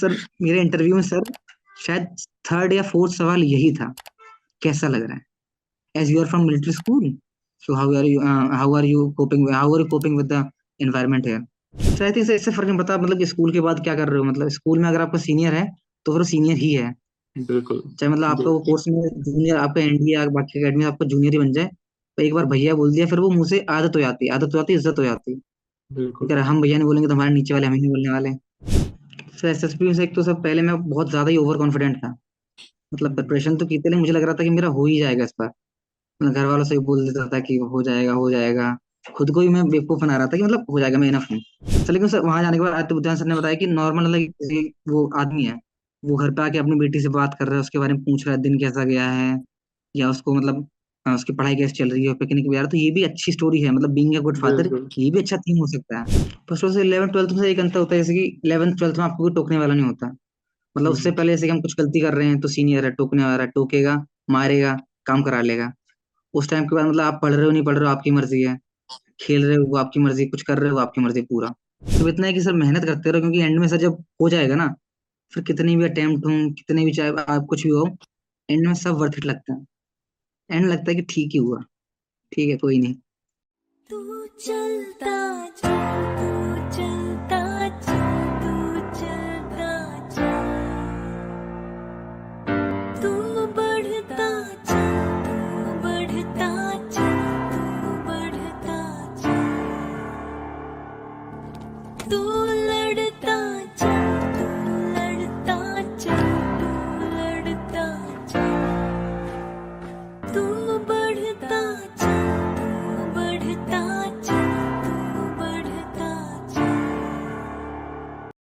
Sir मेरे interview में sir शायद थर्ड या फोर्थ सवाल यही था। कैसा लग रहा है? As you are from military school so how are you how are you coping how are you coping with the environment here sir I think sir इससे फ़र्क नहीं पड़ता मतलब स्कूल के बाद क्या कर रहे हो? मतलब स्कूल में अगर आपका सीनियर है तो फिर सीनियर ही है। बिल्कुल। चाहे मतलब आपका वो कोर्स में जूनियर आपका एनडी या बाकी अकेडमी आपका जूनियर ही बन जाए तो एक बार भैया बोल दिया फिर वो मुँह से आदत हो जाती आदत हो जाती इज़्ज़त हो जाती है। बिल्कुल। अगर हम भैया नहीं बोलेंगे तो हमारे नीचे वाले हमें नहीं बोलने वाले सर एसएसपी से एक तो सब पहले मैं बहुत ज़्यादा ही ओवर कॉन्फिडेंट था। मतलब प्रिपरेशन तो की थी मुझे लग रहा था कि मेरा हो ही जाएगा इस बार। मैं घर वालों से बोल देता था कि हो जाएगा हो जाएगा। खुद को ही मैं बेवकूफ़ बना रहा था कि मतलब हो जाएगा, मैं इनफ हूँ। सर लेकिन सर, वहाँ जाने के बाद आदित्य बुद्धिमान सर ने बताया कि नॉर्मल मतलब वो आदमी है, वो घर पे आके अपनी बेटी से बात कर रहा है, उसके बारे में पूछ रहा है, दिन कैसा गया है, या उसको मतलब उसकी पढ़ाई कैसे चल रही है पिकनिक वगैरह तो ये भी अच्छी स्टोरी है मतलब बीइंग अ गुड फादर ये भी अच्छा थीम हो सकता है। फ़र्स्ट ऑफ़ इलेवन ट्वेल्थ में एक अंतर होता है जैसे कि इलेवन ट्वेल्थ में आपको कोई टोकने वाला नहीं होता। मतलब उससे हम्म। पहले जैसे कि हम कुछ गलती कर रहे हैं तो सीनियर है टोकने वाला है टोकेगा मारेगा काम करा लेगा। उस टाइम के बाद मतलब आप पढ़ रहे हो नहीं पढ़ रहे हो आपकी मर्ज़ी है। खेल रहे हो वो आपकी मर्ज़ी कुछ कर रहे हो वो आपकी मर्ज़ी पूरा। तो इतना है कि सर मेहनत करते रहो क्योंकि एंड में सर जब हो जाएगा ना फिर कितनी भी अटेम्प्ट हो कितने भी चाहे आप कुछ भी हो एंड में सब वर्थ इट लगता है। एंड लगता है कि ठीक ही हुआ। ठीक है कोई नहीं। तू चलता जा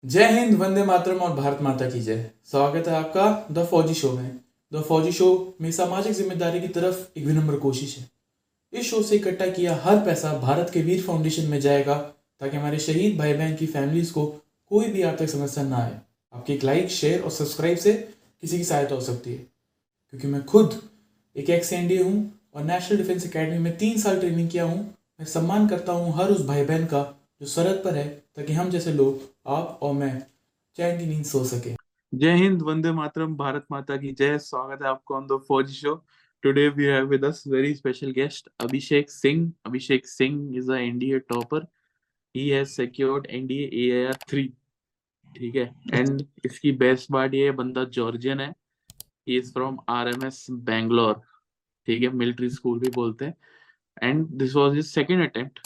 जय हिंद, वंदे मातरम और भारत माता की जय। स्वागत है आपका द फौजी शो में। द फौजी शो में सामाजिक ज़िम्मेदारी की तरफ़ एक विनम्र कोशिश है। इस शो से इकट्ठा किया हर पैसा भारत के वीर फाउंडेशन में जाएगा, ताकि हमारे शहीद भाई बहन की फैमिलीज़ को कोई भी आर्थिक समस्या ना आए। आपकी एक लाइक शेयर और सब्सक्राइब से किसी की सहायता हो सकती है। क्योंकि मैं खुद एक एक्स एनडीए हूँ और नेशनल डिफेंस एकेडमी में तीन साल ट्रेनिंग किया हूँ। मैं सम्मान करता हूँ हर उस भाई बहन का जो सरहद पर है, ताकि हम जैसे लोग, आप और मैं चैन की नींद सो सके। जय हिंद, वंदे मातरम, भारत माता की जय। स्वागत है आपको on the Fauji show. Today we have with us very special guest Abhishek Singh Abhishek Singh is a NDA topper he has secured NDA AIR 3 ठीक है? एंड इसकी बेस्ट पार्ट ये बंदा जॉर्जियन है। He is from RMS Bangalore ठीक है military school भी बोलते हैं। And this was is second attempt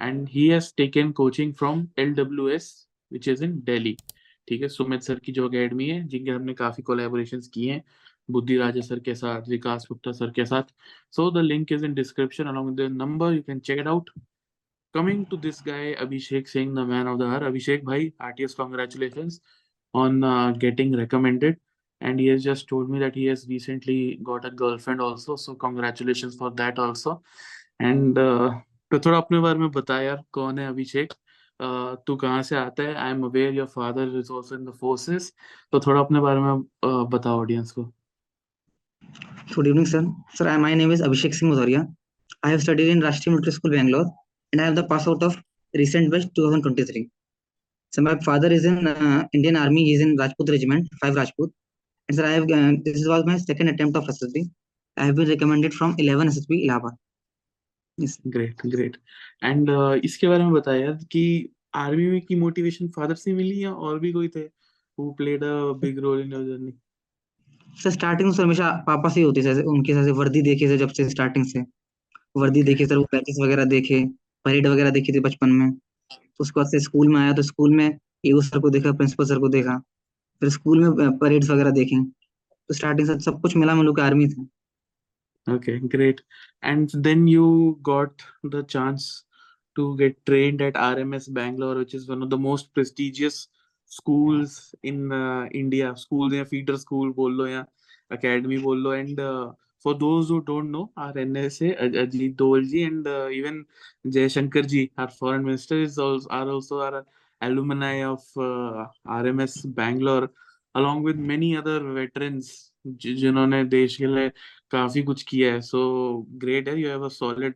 and he has taken coaching from L W S which is in Delhi ठीक है सुमित सर की जो अकेडमी है, जिनके हमने काफ़ी कोलेबोरेशन किए हैं बुद्धि राजा सर के साथ विकास गुप्ता सर के साथ। So the link is in description along the number you can check out coming to this guy Abhishek Singh the man of the hour Abhishek भाई R T congratulation on getting recommended and he has just told me that he has recently got a girlfriend also so congratulations for that also and uh, तो थोड़ा अपने बारे में बता यार कौन है अभिषेक uh, तू कहाँ से आता है I am aware your father is also in the forces तो थोड़ा अपने बारे में uh, बताओ ऑडियंस को Good evening, sir. Sir, I- my name is Abhishek Singh Modoria. I have studied in Rashtriya Military School, Bangalore, and I have the pass out of recent batch 2023. So my father is in uh, Indian Army. He is in Rajput Regiment, 5 Rajput. And sir, I have uh, this was my second attempt of SSB. I have been recommended from 11 SSB Allahabad. Yes. Great great and इसके बारे में बताया कि army में की motivation father से मिली या और भी कोई थे who played a big role in your journey sir starting से हमेशा पापा से होती है उनके साथ वर्दी देखी से जब से स्टार्टिंग से वर्दी देखी सर वो पैचेस वगैरह देखे परेड वगैरह देखी थी बचपन में उसके बाद से स्कूल में आया तो स्कूल में ईओ सर को देखा प्रिंसिपल सर को देखा फिर स्कूल में परेड्स वगैरह देखे तो स्टार्टिंग से सब कुछ मिला मिलू के army Okay, great. And then you got the chance to get trained at RMS Bangalore, which is one of the most prestigious schools in uh, India. Schools या feeder school बोल लो या academy बोल लो. Uh, who don't know, our NSA, Aj- Ajit Dole ji and uh, even Jay Shankar ji, our foreign minister, is also, are also our alumni of uh, RMS Bangalore, along with many other veterans जिन्होंने देश के लिए काफ़ी कुछ किया है। So great है you have a solid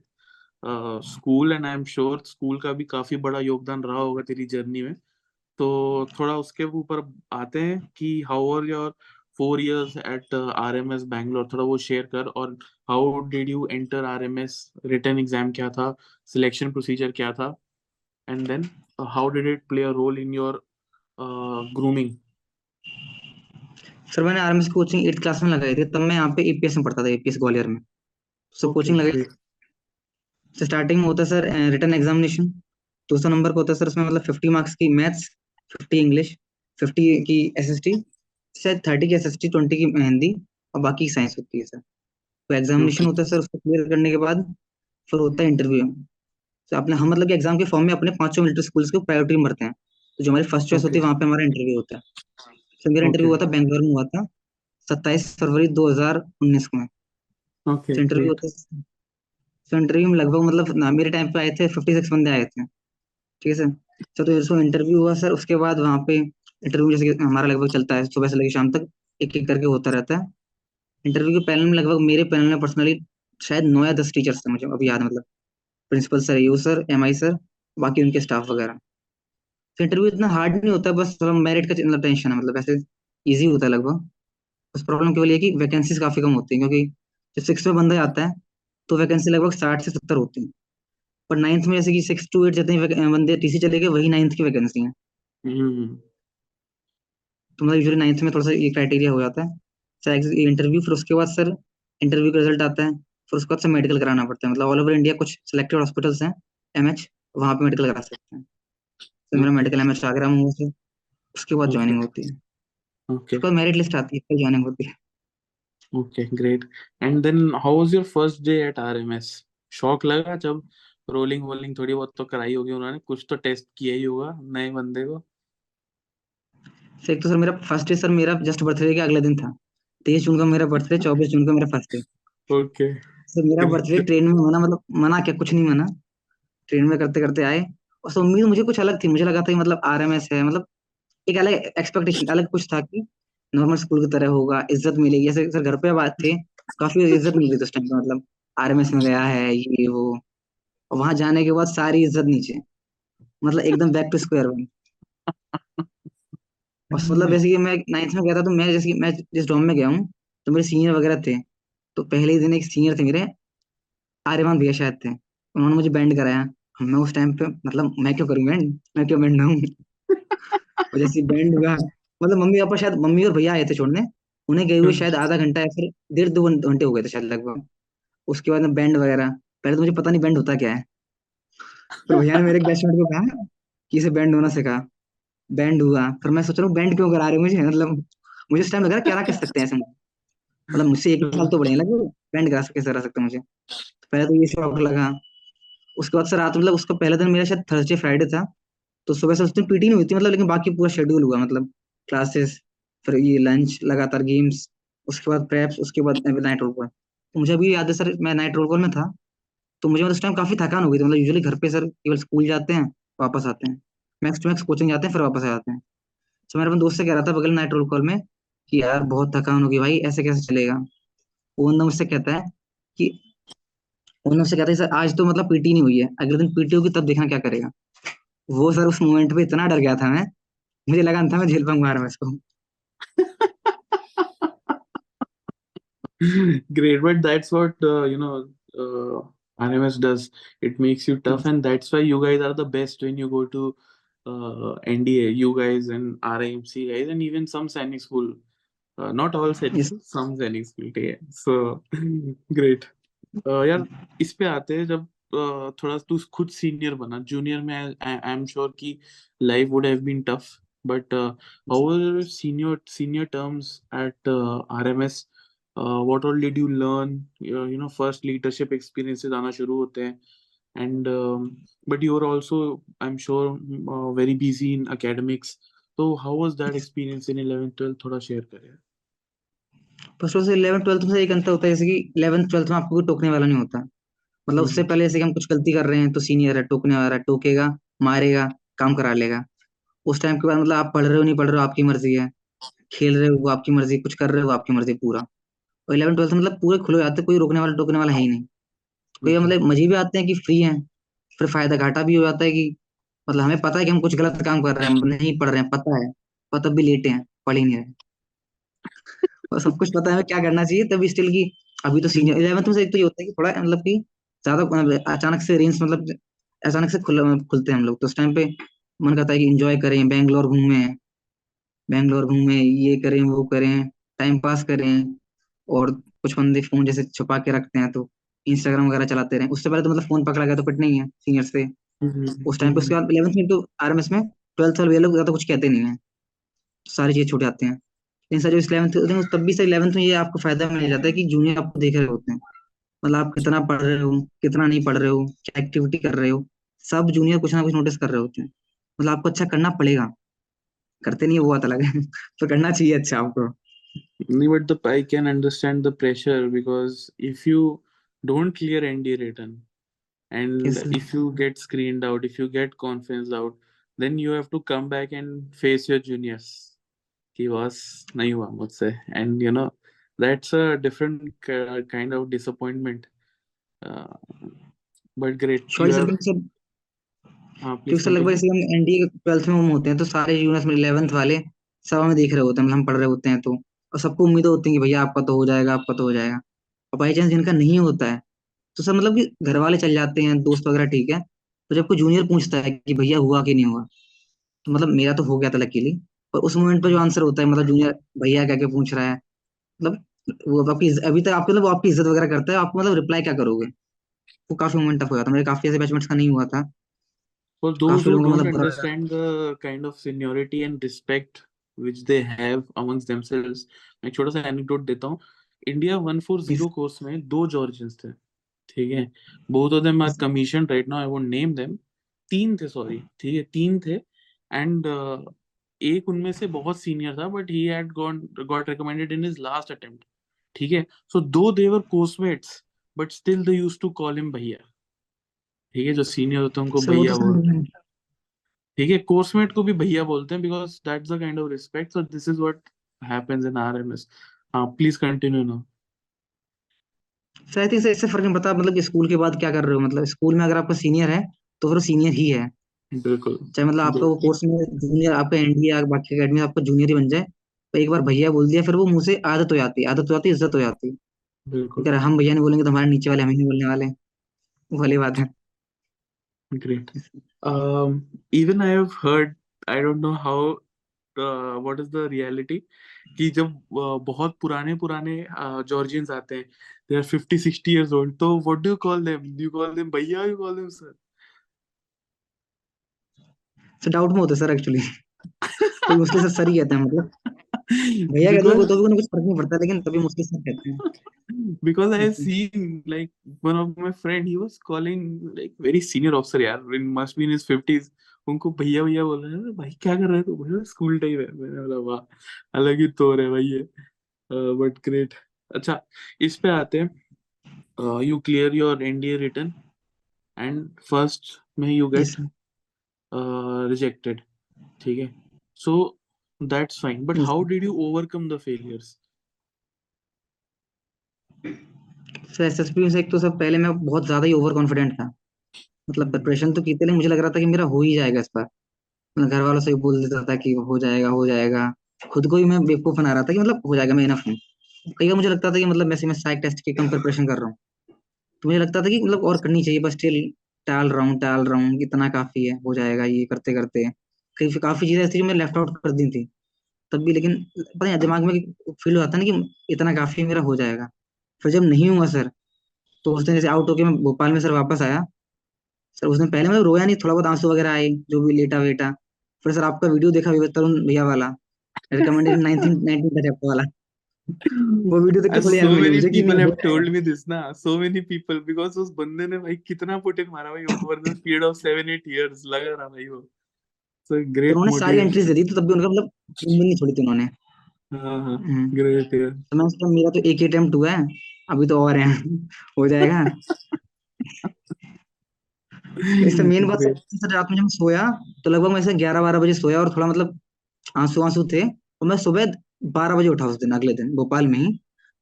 school and I am sure school का भी काफ़ी बड़ा योगदान रहा होगा तेरी जर्नी में। तो थोड़ा उसके ऊपर आते हैं कि how are your four years at R M S Bangalore थोड़ा वो शेयर कर और how did you enter R M S written exam क्या था? सिलेक्शन प्रोसीजर क्या था? And then how did it play a role in your grooming sir मैंने army coaching eight class में लगाई थी तब मैं यहाँ पे एपीएस में पढ़ता था एपीएस ग्वालियर में। सो कोचिंग लगाई तो स्टार्टिंग में होता है सर रिटर्न एग्जामिनेशन दो सौ नंबर का होता है सर उसमें मतलब फिफ्टी मार्क्स की मैथ्स फिफ्टी इंग्लिश फिफ्टी की एस एस टी शायद थर्टी की एस एस टी ट्वेंटी की हिंदी और बाकी साइंस होती है सर तो एग्जामिनेशन होता है सर उसको क्लियर करने के बाद फिर होता है इंटरव्यू तो अपने हम मतलब कि एग्ज़ाम के फॉर्म में अपने पाँचों मिलिट्री स्कूल्स को प्रायोरिटी में भरते हैं। तो जो हमारी फ़र्स्ट चॉइस होती है वहाँ पे हमारा इंटरव्यू होता है। सर मेरा इंटरव्यू हुआ था बेंगलोर में हुआ था सत्ताईस फरवरी दो हज़ार उन्नीस Okay. तो इंटरव्यू होता है। तो इंटरव्यू में लगभग मतलब ना मेरे टाइम पे आए थे फिफ्टी सिक्स बंदे आए थे। ठीक है सर सर तो इसको इंटरव्यू हुआ सर उसके बाद वहाँ पे इंटरव्यू जैसे हमारा लगभग चलता है सुबह से लेकर शाम तक एक एक करके होता रहता है। इंटरव्यू के पैनल में लगभग मेरे पैनल में पर्सनली शायद नौ या दस टीचर्स थे मुझे अभी याद मतलब। Principal sir you sir M I sir बाकी उनके स्टाफ वगैरह। तो इंटरव्यू इतना हार्ड नहीं होता बस थोड़ा मेरिट का मतलब टेंशन है मतलब ऐसे ईजी होता है लगभग। बस प्रॉब्लम केवल ये कि वैकेंसीज काफ़ी कम होती है क्योंकि जब सिक्स में बंदा आता है तो वैकेंसी लगभग साठ से सत्तर होती है। पर नाइन्थ में जैसे कि सिक्स टू एट जितने बंदे टीसी चले गए वही नाइन्थ की वैकेंसी है। Hmm. तो मतलब यूजली नाइन्थ में थोड़ा सा ये क्राइटेरिया हो जाता है। इंटरव्यू फिर उसके बाद सर इंटरव्यू का रिज़ल्ट आता है। फिर उसके बाद से मेडिकल कराना पड़ता है मतलब ऑल ओवर इंडिया कुछ सिलेक्टेड हॉस्पिटल्स हैं एमएच वहाँ पे मेडिकल करा सकते हैं तो मेरा Okay. मेडिकल एमएच आगरा में हुआ उसके बाद ज्वाइनिंग होती है Okay. उसके बाद मेरिट लिस्ट आती है फिर ज्वाइनिंग होती है Okay, great. And then how was your first day at RMS? शौक लगा जब रोलिंग वोलिंग थोड़ी बहुत तो कराई होगी उन्होंने कुछ तो टेस्ट किया ही होगा नए बंदे को सर एक तो सर मेरा फ़र्स्ट डे सर मेरा जस्ट बर्थडे के अगले दिन था तेईस जून का मेरा बर्थडे चौबीस जून का मेरा फ़र्स्ट डे ओके सर मेरा बर्थडे ट्रेन में मना मतलब मना क्या कुछ नहीं मना। ट्रेन में करते करते आए और सर उम्मीद मुझे कुछ अलग थी मुझे लगा था कि मतलब आरएमएस है मतलब एक अलग एक्सपेक्टेशन अलग कुछ था कि नॉर्मल स्कूल की तरह होगा इज़्ज़त मिलेगी। ऐसे सर घर पे बात थे काफ़ी इज़्ज़त मिल रही थी उस टाइम पे मतलब आरएमएस में गया है ये वो। और वहाँ जाने के बाद सारी इज़्ज़त नीचे। मतलब एकदम बैक टू स्क्वायर वन मतलब जैसे कि मैं नाइन्थ में गया था तो मैं जैसे कि मैं जिस डॉम में गया हूँ तो मेरे सीनियर वगैरह थे। तो पहले ही दिन एक सीनियर थे मेरे, आर्यमान भैया शायद थे। उन्होंने मुझे बैंड कराया। मैं उस टाइम पे मतलब मैं क्यों करूँ बैंड मैं क्यों बैंड ना हूँ जैसे बैंड हुआ मतलब मम्मी पापा शायद, मम्मी और भैया आए थे छोड़ने। उन्हें गए हुए शायद आधा घंटा या फिर डेढ़ दो घंटे हो गए थे शायद लगभग। उसके बाद में बैंड वगैरह। पहले तो मुझे पता नहीं बैंड होता क्या है। फिर भैया ने मेरे बैचमेट को कहा कि इसे बैंड होना सिखा। बैंड हुआ। फिर मैं सोच रहा हूँ बैंड क्यों करा रहे हो मुझे? मतलब मुझे उस टाइम लग रहा है, क्या कर सकते हैं ऐसे मतलब मुझसे एक साल तो बड़े लगे, बैंड करा कैसे करा सकते मुझे। पहले तो ये शौक लगा। उसके बाद से रात मतलब उसका पहला दिन मेरा शायद थर्सडे फ्राइडे था। तो सुबह से उस दिन पीटी नहीं हुई थी मतलब लेकिन बाकी पूरा शेड्यूल हुआ मतलब क्लासेस फिर ये लंच लगातार गेम्स उसके बाद प्रेप्स उसके बाद नाइट रोल कॉल तो मुझे अभी याद है सर, मैं नाइट रोल कॉल में था तो मुझे मतलब उस टाइम काफ़ी थकान हो गई थी मतलब यूजुअली घर पे सर केवल स्कूल जाते हैं, वापस आते हैं। मैक्स टू मैक्स कोचिंग जाते हैं, फिर वापस आ जाते हैं। तो मेरे अपने दोस्त से कह रहा था, बगल नाइट रोल कॉल में कि यार बहुत थकान होगी भाई ऐसे कैसे चलेगा बंदा मुझसे कहता है कि वो मुझसे कहता है सर आज तो मतलब पीटी नहीं हुई है अगले दिन पीटी होगी तब देखना क्या करेगा वो सर उस मोमेंट पे इतना डर गया था मैं मुझे लगा था मैं झेल पाऊँगा आर इसको Great, but that's what uh, you know uh, RMS does. It makes you tough, and that's why you guys are the best when you go to uh, NDA. You guys and RIMC guys, and even some Sainik school. Uh, not all settings some settings will take यार इस पे आते हैं जब uh, थोड़ा तू खुद senior बना। जूनियर में आई एम श्योर कि life would have been tough but our senior senior terms at RMS what all did you learn you know first leadership experiences आना शुरू होते हैं। And but you are also I am sure very busy in academics तो how was that experience in 11th 12th थोड़ा share करें first of eleven twelfth में से एक अंतर होता है जैसे कि इलेवन ट्वेल्थ में आपको कोई टोकने वाला नहीं होता। मतलब उससे हम्म। पहले जैसे कि हम कुछ गलती कर रहे हैं तो सीनियर है टोकने वाला है टोकेगा मारेगा काम करा लेगा। उस टाइम के बाद मतलब आप पढ़ रहे हो नहीं पढ़ रहे हो आपकी मर्ज़ी है। खेल रहे हो वो आपकी मर्ज़ी कुछ कर रहे हो आपकी मर्ज़ी पूरा। और इलेवन ट्वेल्थ मतलब पूरे खुले जाते कोई रोकने वाला टोकने वाला है ही नहीं। कोई मतलब मज़े भी आते हैं कि फ्री हैं फिर फ़ायदा घाटा भी हो जाता है कि मतलब हमें पता है कि हम कुछ गलत काम कर रहे हैं नहीं पढ़ रहे हैं पता है पर तब भी लेटे हैं पढ़ ही नहीं रहे। सब कुछ पता है क्या करना चाहिए तभी स्टिल की अभी तो सीनियर इलेवेंथ में से एक तो ये होता है कि थोड़ा मतलब कि ज़्यादा मतलब अचानक से रेंज मतलब अचानक से खुल खुलते हैं हम लोग। तो उस टाइम पे मन करता है कि एंजॉय करें बैंगलोर घूमें बैंगलोर घूमें ये करें वो करें टाइम पास करें और कुछ बंदे फ़ोन जैसे छुपा के रखते हैं तो इंस्टाग्राम वगैरह चलाते रहे। उससे पहले तो मतलब फ़ोन पकड़ा गया तो फिट नहीं है सीनियर से। उस टाइम पे उसके बाद इलेवेंथ में तो आरएमएस में ट्वेल्थ वाले लोग ज़्यादा कुछ कहते नहीं है। सारी चीज़ छूट जाते हैं। जो इलेवंथ होते हैं तब भी सर इलेवंथ में ये आपको फ़ायदा मिल जाता है कि जूनियर आपको देख रहे होते हैं। मतलब आप कितना पढ़ रहे हो कितना नहीं पढ़ रहे हो क्या एक्टिविटी कर रहे हो सब जूनियर कुछ ना कुछ नोटिस कर रहे होते हैं। मतलब आपको अच्छा करना पड़ेगा। करते नहीं वो अलग है। तो करना चाहिए अच्छा आपको। नहीं but I can understand the pressure because if you don't clear NDA written and yes, if you get screened out if you get confidence out then you have to come back and face your juniors. कि बस नहीं हुआ मुझसे you know that's a different ki- kind of disappointment. Uh, but sorry sir क्योंकि sir हाँ क्योंकि sir लगभग. जैसे हम एनडीए ट्वेल्थ में हम होते हैं तो सारे यूनियर्स में इलेवेंथ वाले सब हमें देख रहे होते हैं मतलब हम पढ़ रहे होते हैं तो और सबको उम्मीद होती है कि भैया आपका तो हो जाएगा आपका तो हो जाएगा और बाई चांस जिनका नहीं होता है तो सर मतलब कि घर वाले चल जाते हैं दोस्त वगैरह ठीक है तो जब कोई जूनियर पूछता है कि भैया हुआ कि नहीं हुआ तो मतलब मेरा तो हो गया था लकीली पर उस मोमेंट पर जो आंसर होता है मतलब जूनियर भैया क्या क्या पूछ रहा है मतलब वो आपकी अभी तक आपके मतलब वो आपकी इज़्ज़त वगैरह करता है आपको मतलब रिप्लाई क्या करोगे? वो काफ़ी मोमेंट टफ हो है। मेरे काफ़ी ऐसे बैचमेट्स का नहीं हुआ था। For those who don't मतलब understand the kind of seniority and respect which they have amongst themselves, मैं छोटा सा एनेक्डोट देता हूँ। इंडिया 140 कोर्स में दो जॉर्जियंस थे ठीक है? Both of them are commission right now I won't name them तीन थे सॉरी ठीक है? तीन थे। एंड एक उनमें से बहुत सीनियर था but he had gone got recommended in his last attempt ठीक है? So though they were coursemates but still they used to call him भैया। ठीक है? जो सीनियर होते हैं उनको भैया तो बोलते हैं। ठीक है? कोर्समेट को भी भैया बोलते हैं because that's the kind of respect so this is what happens in RMS हाँ please continue now sir I think इससे फ़र्क नहीं पड़ता मतलब स्कूल के बाद क्या कर रहे हो? मतलब स्कूल में अगर आपका सीनियर है तो फिर सीनियर ही है। बिल्कुल। चाहे मतलब आपका वो कोर्स में जूनियर आपका एनडीए या बाकी अकेडमी आपका जूनियर ही बन जाए तो एक बार भैया बोल दिया फिर वो मुँह से आदत हो जाती है आदत हो जाती है इज़्ज़त हो जाती है। बिल्कुल। अगर हम भैया नहीं बोलेंगे तो हमारे नीचे वाले हमें नहीं बोलने वाले वो वाली बात है। Great. Um, even I have heard, I don't know how, uh, what is the reality, कि जब uh, बहुत पुराने पुराने जॉर्जियंस आते हैं they are 50 60 years old तो what do you call them? Do you call them भैया? You call them sir? Sir doubt में होता है सर एक्चुअली कोई मुझसे सर सर ही कहते हैं मतलब। भैया कहते हैं तो भी कुछ फ़र्क नहीं पड़ता लेकिन तभी मुझसे सर कहते हैं। Because I have seen like one of my friend he was calling like very senior officer यार in must be in his 50s उनको भैया भैया बोल रहे हैं भाई क्या कर रहे हो बोले स्कूल टाइम है। मैंने बोला वाह अलग ही तौर है भाई ये। बट ग्रेट अच्छा इस पे आते हैं। You clear your NDA written and first में यू गेट रिजेक्टेड ठीक है? So that's fine but how did you overcome the failures sir SSB में से एक तो सब पहले मैं बहुत ज़्यादा ही ओवर कॉन्फिडेंट था। मतलब प्रिपरेशन तो की थी मुझे लग रहा था कि मेरा हो ही जाएगा इस बार। मैं घर वालों से बोल देता था कि हो जाएगा हो जाएगा। खुद को ही मैं बेवकूफ़ बना रहा था कि मतलब हो जाएगा, मैं इनफ हूँ। कई बार मुझे लगता था कि मतलब वैसे मैं साइक टेस्ट की कम प्रिपरेशन कर रहा हूँ। तो मुझे लगता था कि मतलब और करनी चाहिए, बस स्टिल टाल रहा हूँ, टाल रहा हूँ, इतना काफ़ी है, हो जाएगा ये करते करते। कई काफ़ी चीज़ें ऐसी जो मैं लेफ़्ट आउट कर दी थी। तब भी लेकिन, पता नहीं दिमाग में फील हो जाता है ना कि इतना काफ़ी मेरा हो जाएगा। फिर जब नहीं हुआ, सर तो उस दिन जैसे आउट होके मैं भोपाल में सर वापस आया। सर, उस दिन पहले मैं रोया नहीं, थोड़ा बहुत आँसू वगैरह आए, जो भी लेटा वेटा। फिर सर आपका वीडियो देखा तरुण भैया वाला। रिकमेंडेड नाइनटीन का वाला। वो वीडियो देख के And थोड़ी so many मुझे कि people have told me this ना? So many people because उस बंदे ने भाई कितना पुट इन मारा भाई over the period of seven eight years लगा रहा भाई वो। सर great उन्होंने सारी एंट्रीज दे दी तो तब भी उनका मतलब उम्मीद नहीं छोड़ी थी उन्होंने। हाँ हाँ great यार तो मैं उसका मेरा तो एक ही अटेम्प्ट हुआ है अभी तो और है हो जाएगा। इससे मेन बात सर great रात में जब सोया तो लगभग मैं ऐसे ग्यारह बारह बजे सोया और थोड़ा मतलब आँसू आँसू थे और मैं सुबह बारह बजे उठा उस दिन अगले दिन भोपाल में ही।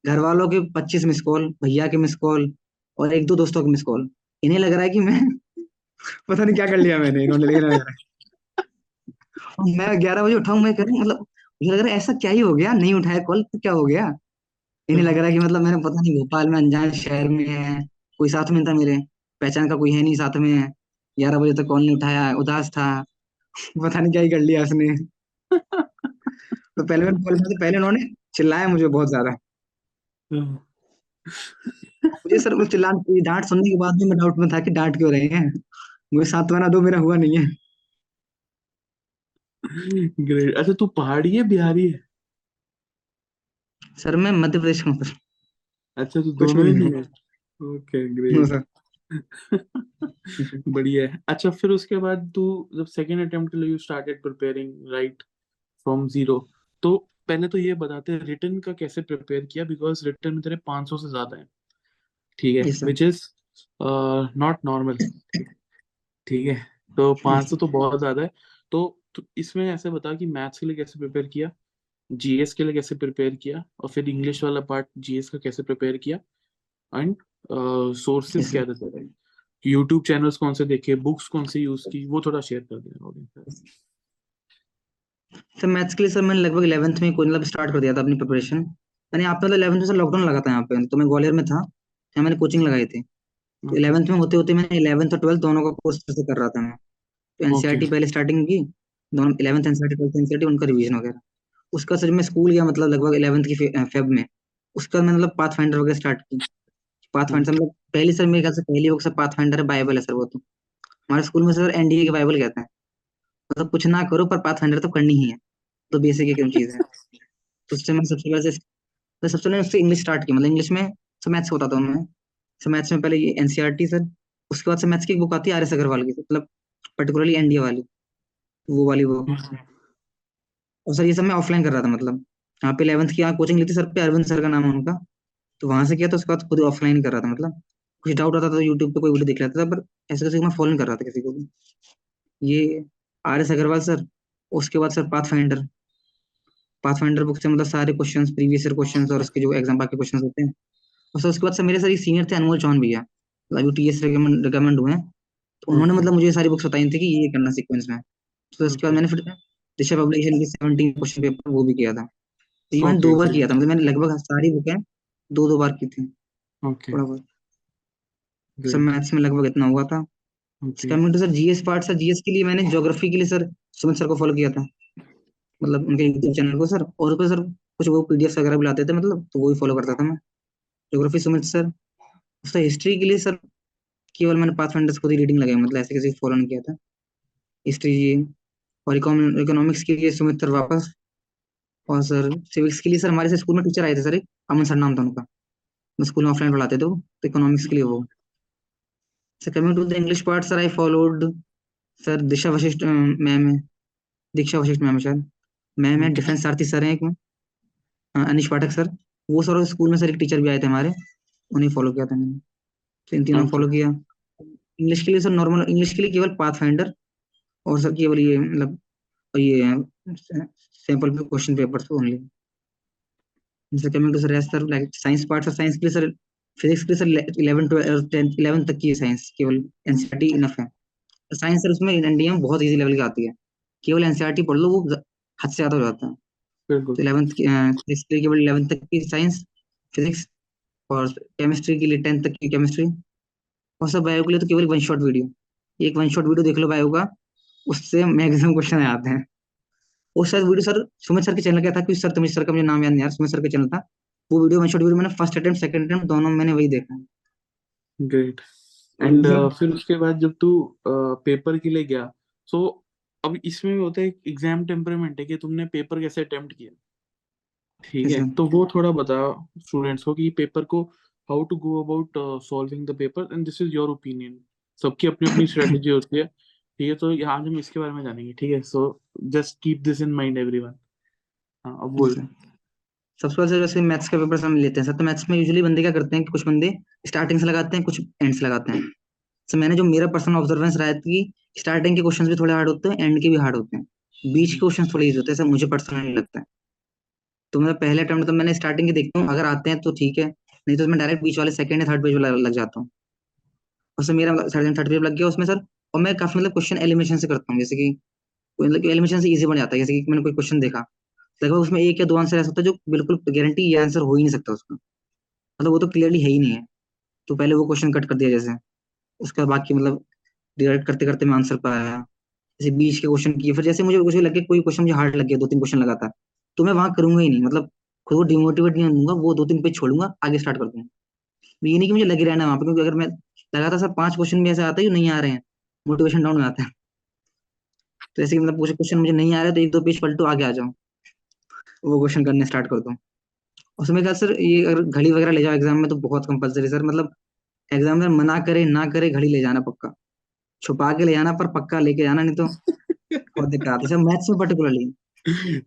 घर वालों के पच्चीस मिस कॉल भैया के मिस कॉल और एक दो दोस्तों के मिस कॉल इन्हें लग रहा है कि मैं पता नहीं क्या कर लिया मैंने इन्होंने लेकिन और मैं ग्यारह बजे उठाऊं मैं रहा हूँ, मतलब मुझे लग रहा है ऐसा क्या ही हो गया नहीं उठाया कॉल तो क्या हो गया? इन्हें लग रहा है कि मतलब मैंने पता नहीं भोपाल में अनजान शहर में है कोई साथ में था मेरे पहचान का कोई है नहीं साथ में। ग्यारह बजे तक कॉल नहीं उठाया उदास था। पता नहीं क्या ही कर लिया उसने। तो पहले मैंने कॉल किया तो पहले उन्होंने चिल्लाया मुझे बहुत ज़्यादा। मुझे सर वो चिल्लान ये डांट सुनने के बाद भी मैं डाउट में था कि डांट क्यों रहे हैं। मुझे सांत्वना दो मेरा हुआ नहीं है। ग्रेट अच्छा तू पहाड़ी है बिहारी है? सर मैं मध्य प्रदेश में हूँ सर। अच्छा तू कुछ दोनों ही है। Okay great sir. बढ़िया है। अच्छा फिर उसके बाद तू जब सेकेंड अटेम्प्ट के लिए you started preparing right from zero तो पहले तो ये बताते हैं रिटर्न का कैसे प्रिपेयर किया? बिकॉज़ रिटर्न में तेरे 500 से ज़्यादा है। ठीक है विच इज़ नॉट नॉर्मल ठीक है तो 500 तो बहुत ज़्यादा है। तो, तो इसमें ऐसे बता कि मैथ्स के लिए कैसे प्रिपेयर किया जीएस के लिए कैसे प्रिपेयर किया और फिर इंग्लिश वाला पार्ट जीएस का कैसे प्रिपेयर किया एंड सोर्सेज यस क्या थे यूट्यूब चैनल्स कौन से देखे बुक्स कौन से यूज़ की वो थोड़ा शेयर कर देना ऑडियंस सर मैथ्स के लिए सर मैंने लगभग इलेवंथ में कोई मतलब स्टार्ट कर दिया था अपनी प्रिपरेशन मैंने आप मतलब इलेवंथ में सर लॉकडाउन लगा था यहाँ पे तो मैं ग्वालियर में था यहाँ मैंने कोचिंग लगाई थी। तो इलेवंथ में होते होते मैंने इलेवंथ और ट्वेल्थ दोनों का कोर्स से कर रहा था मैं। तो एनसीईआरटी पहले स्टार्टिंग की दोनों इलेवंथ एनसीईआरटी ट्वेल्थ एनसीईआरटी उनका रिवीजन वगैरह उसका सर मैं स्कूल गया मतलब लगभग इलेवंथ की फे, फेब में। उसका मैं मतलब पाथ फाइंडर वगैरह स्टार्ट की। पाथ फाइंडर मतलब पहली सर मेरे ख्याल से पहली बुक सर पाथ फाइंडर है बाइबल है सर वो तो। हमारे स्कूल में सर एनडीए के बाइबल कहते हैं। मतलब कुछ ना करो, पर पाथ फाइंडर तो करनी ही है। तो बेसिक एक चीज़ है? तो उससे मैं सबसे पहले तो सबसे पहले उससे इंग्लिश स्टार्ट की मतलब इंग्लिश में सर मैथ्स होता था मैं। सर मैथ्स में पहले ये एनसीईआरटी सर उसके बाद से मैथ्स की बुक आती है आर एस अग्रवाल की मतलब पर्टिकुलरली एनडीए वाली। वो वाली बुक और सर ये सब मैं ऑफलाइन कर रहा था मतलब। यहाँ पे इलेवंथ की कोचिंग ली थी सर पे अरविंद सर का नाम है उनका। तो वहाँ से किया तो उसके बाद खुद ऑफलाइन कर रहा था मतलब। कुछ डाउट होता था तो यूट्यूब पे कोई वीडियो देख लेता था, पर ऐसे किसी मैं फॉलो कर रहा था किसी को भी। ये आर एस अग्रवाल सर उसके बाद sir path finder path finder book से मतलब सारे क्वेश्चंस प्रीवियस ईयर क्वेश्चंस और उसके जो एग्ज़ाम बाकी क्वेश्चंस होते हैं। और सर उसके बाद सर मेरे सर एक सीनियर थे अनमोल चौहान भैया मतलब यू टी एस रिकमेंड हुए हैं। तो उन्होंने मतलब मुझे ये सारी बुक्स बताई थी कि ये करना सीक्वेंस में। तो उसके बाद मैंने फिर दिशा पब्लिकेशन की सेवनटीन क्वेश्चन पेपर वो भी किया था। तो मैंने दो बार किया था मतलब मैंने लगभग सारी बुकें दो दो बार की थी। ओके थोड़ा बहुत सर मैथ्स में लगभग इतना हुआ था। To sir GS part sir GS के लिए मैंने ज्योग्राफी के लिए सर सुमित सर को फॉलो किया था। मतलब उनके यूट्यूब चैनल को सर और उस पर सर कुछ वो पीडीएफ वगैरह भी लाते थे मतलब तो वो भी फॉलो करता था मैं। ज्योग्राफी सुमित सर उसका हिस्ट्री के लिए सर केवल मैंने पाथ फाइंडर्स खुद ही रीडिंग लगाई मतलब ऐसे किसी फॉलो नहीं किया था। हिस्ट्री और इकोनॉमिक्स के लिए सुमित सर वापस, और सर सिविक्स के लिए सर हमारे से स्कूल में टीचर आए थे सर एक अमन सर नाम था उनका। स्कूल में ऑफलाइन पढ़ाते थे तो इकोनॉमिक्स के लिए वो। Sir coming to the English part sir I followed sir Disha Vashishtha ma'am है दीक्षा वशिष्ठ मैम शायद मैम है डिफेंस सारथी सर हैं एक अनिश पाठक सर वो सर स्कूल में सर एक टीचर भी आए थे हमारे। उन्हें फॉलो किया था मैंने। तो इन तीनों ओके फॉलो किया। इंग्लिश के लिए सर नॉर्मल इंग्लिश के लिए केवल पाथ फाइंडर और सर केवल ये मतलब ये सैंपल क्वेश्चन पेपर्स ओनली जैसे coming to sir rest sir like science part sir science के लिए सर फिजिक्स के sir eleven twelve tenth eleven तक की है साइंस केवल एनसीईआरटी इनफ है। साइंस सर उसमें एनडीए में बहुत इजी लेवल की आती है। केवल एनसीईआरटी पढ़ लो वो हद से ज़्यादा हो जाता है। बिल्कुल। तो इलेवंथ की के लिए केवल इलेवन तक की साइंस फिजिक्स और केमिस्ट्री के लिए टेंथ तक की केमिस्ट्री और सब बायो के लिए तो केवल वन शॉट वीडियो एक वन शॉट वीडियो देख लो बायो का उससे मैक्सिमम क्वेश्चन आते हैं। और शायद वीडियो सर सुमित सर के चैनल का था क्योंकि सर तमिश सर का मुझे नाम याद नहीं यार सुमित सर का चैनल था। वो वीडियो वन शॉट वीडियो मैंने फ़र्स्ट अटेम्प्ट सेकंड अटेम्प्ट दोनों मैंने वही देखा। है ग्रेट एंड ये फिर उसके बाद जब तू पेपर के लिए गया सो अब इसमें भी होता है एग्ज़ाम टेम्परमेंट है कि तुमने पेपर कैसे अटेम्प्ट किया? ठीक है तो वो थोड़ा बता स्टूडेंट्स को कि पेपर को how to go about solving the paper and this is your opinion सबकी अपनी अपनी स्ट्रेटेजी होती है। ठीक है तो यहाँ हम इसके बारे में जानेंगे। ठीक है so just keep this in mind everyone हाँ अब बोल। सबसे पहले जैसे मैथ्स का पेपर हम लेते हैं। सर तो मैथ्स में यूजुअली बंदे क्या करते हैं कि कुछ बंदे स्टार्टिंग से लगाते हैं, कुछ एंड से लगाते हैं। सर, मैंने जो मेरा पर्सनल ऑब्जर्वेंस रहा है कि स्टार्टिंग के क्वेश्चन भी थोड़े हार्ड होते हैं एंड के भी हार्ड होते हैं। बीच के क्वेश्चन थोड़े इजी होते हैं सर मुझे पर्सनली लगता है। तो मतलब पहले अटेम्प्ट तो मैंने स्टार्टिंग के देखता हूँ, अगर आते हैं तो ठीक है, नहीं तो मैं डायरेक्ट बीच वाले सेकंड या थर्ड पेज वाला लग जाता हूँ। सर, मेरा थर्ड पेज लग गया, उसमें सर, और मैं काफ़ी मतलब क्वेश्चन एलिमिनेशन से करता हूँ, जैसे कि मतलब एलिमिनेशन से इजी बन जाता है, जैसे कि मैंने कोई क्वेश्चन देखा। लगभग उसमें एक या दो आंसर ऐसा होता है जो बिल्कुल गारंटी ये आंसर हो ही नहीं सकता उसका मतलब वो तो क्लियरली है ही नहीं है। तो पहले वो क्वेश्चन कट कर दिया जैसे। उसका बाकी मतलब डिवाइड करते करते मैं आंसर पर आया। जैसे बीच के क्वेश्चन किए। फिर जैसे मुझे कुछ लगे, कोई क्वेश्चन मुझे हार्ड लग गया दो तीन क्वेश्चन लगा था तो मैं वहाँ करूँगा ही नहीं। मतलब खुद को डिमोटिवेट नहीं दूँगा, वो दो तीन पेज छोड़ूँगा, आगे स्टार्ट कर दूँगा। ये नहीं कि मुझे लगे रहना वहाँ पे, क्योंकि अगर मैं लगा था सर पाँच क्वेश्चन भी ऐसे आता है जो नहीं आ रहे हैं मोटिवेशन डाउन में आता है। तो ऐसे मतलब क्वेश्चन मुझे नहीं आ रहे तो एक दो पेज पलटो, आगे आ जाओ वो क्वेश्चन करने स्टार्ट कर दो उसमें क्या सर ये अगर घड़ी वगैरह ले जाओ एग्ज़ाम में तो बहुत कंपलसरी सर मतलब एग्ज़ाम में मना करे ना करे घड़ी ले जाना पक्का। छुपा के ले जाना पर पक्का लेके जाना नहीं तो बहुत दिक्कत आती। है सर मैथ्स में पर्टिकुलरली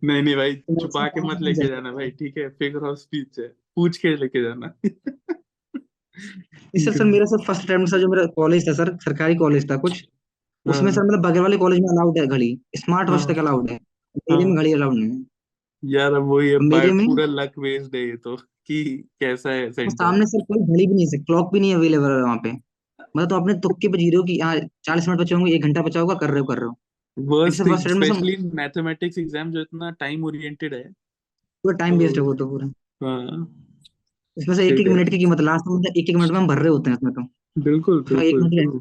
नहीं नहीं भाई छुपा के मत लेके जाना भाई ठीक है? फिगर ऑफ़ स्पीच है। पूछ के लेके जाना। इससे सर मेरा सर फ़र्स्ट अटेम्प्ट सर जो मेरा कॉलेज था सर सरकारी कॉलेज था कुछ उसमें सर मतलब बगल वाले कॉलेज में अलाउड है घड़ी। स्मार्ट वॉच हाँ। तक अलाउड है। में हाँ। घड़ी अलाउड नहीं है। यार अब वही मेरे में पूरा लक बेस्ड है ये तो कि कैसा है सेंटर सामने सर कोई घड़ी भी नहीं है क्लॉक भी नहीं अवेलेबल है वहाँ पे। मतलब तो अपने तुक्के पे जी रहे हो कि हाँ चालीस मिनट बचे होंगे एक घंटा बचा होगा कर रहे हो कर रहे हो। Worst thing specially mathematics exam जो इतना टाइम ओरिएंटेड है। पूरा टाइम वेस्ट है तो वो तो पूरा। हाँ। इसमें से एक एक मिनट की कीमत लास्ट में मतलब एक एक मिनट में हम भर रहे होते हैं इसमें तो। बिल्कुल एक बिल्कुल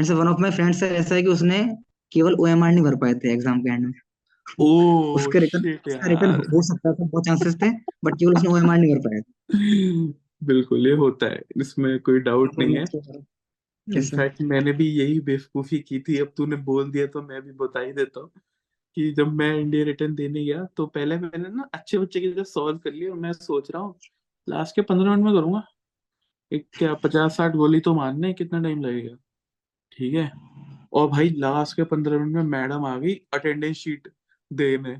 ऐसे वन ऑफ़ माई फ्रेंड्स ऐसा है कि उसने केवल ओएमआर नहीं भर पाए थे एग्ज़ाम के एंड में। उसके रिटर्न उसका रिटर्न हो सकता था बहुत चांसेस थे बट केवल उसने ओएमआर नहीं भर पाया। बिल्कुल ये होता है। इसमें कोई डाउट नहीं है। इनफैक्ट मैंने भी यही बेवकूफ़ी की थी। अब तूने बोल दिया तो मैं भी बता ही देता हूँ कि जब मैं इंडिया रिटर्न देने गया तो पहले मैंने ना अच्छे बच्चे की तरह सॉल्व कर लिया और मैं सोच रहा हूँ लास्ट के पंद्रह मिनट में करूँगा। एक क्या पचास साठ गोली तो मारने कितना टाइम लगेगा? ठीक है? और भाई लास्ट के पंद्रह मिनट में मैडम आ गई अटेंडेंस शीट देने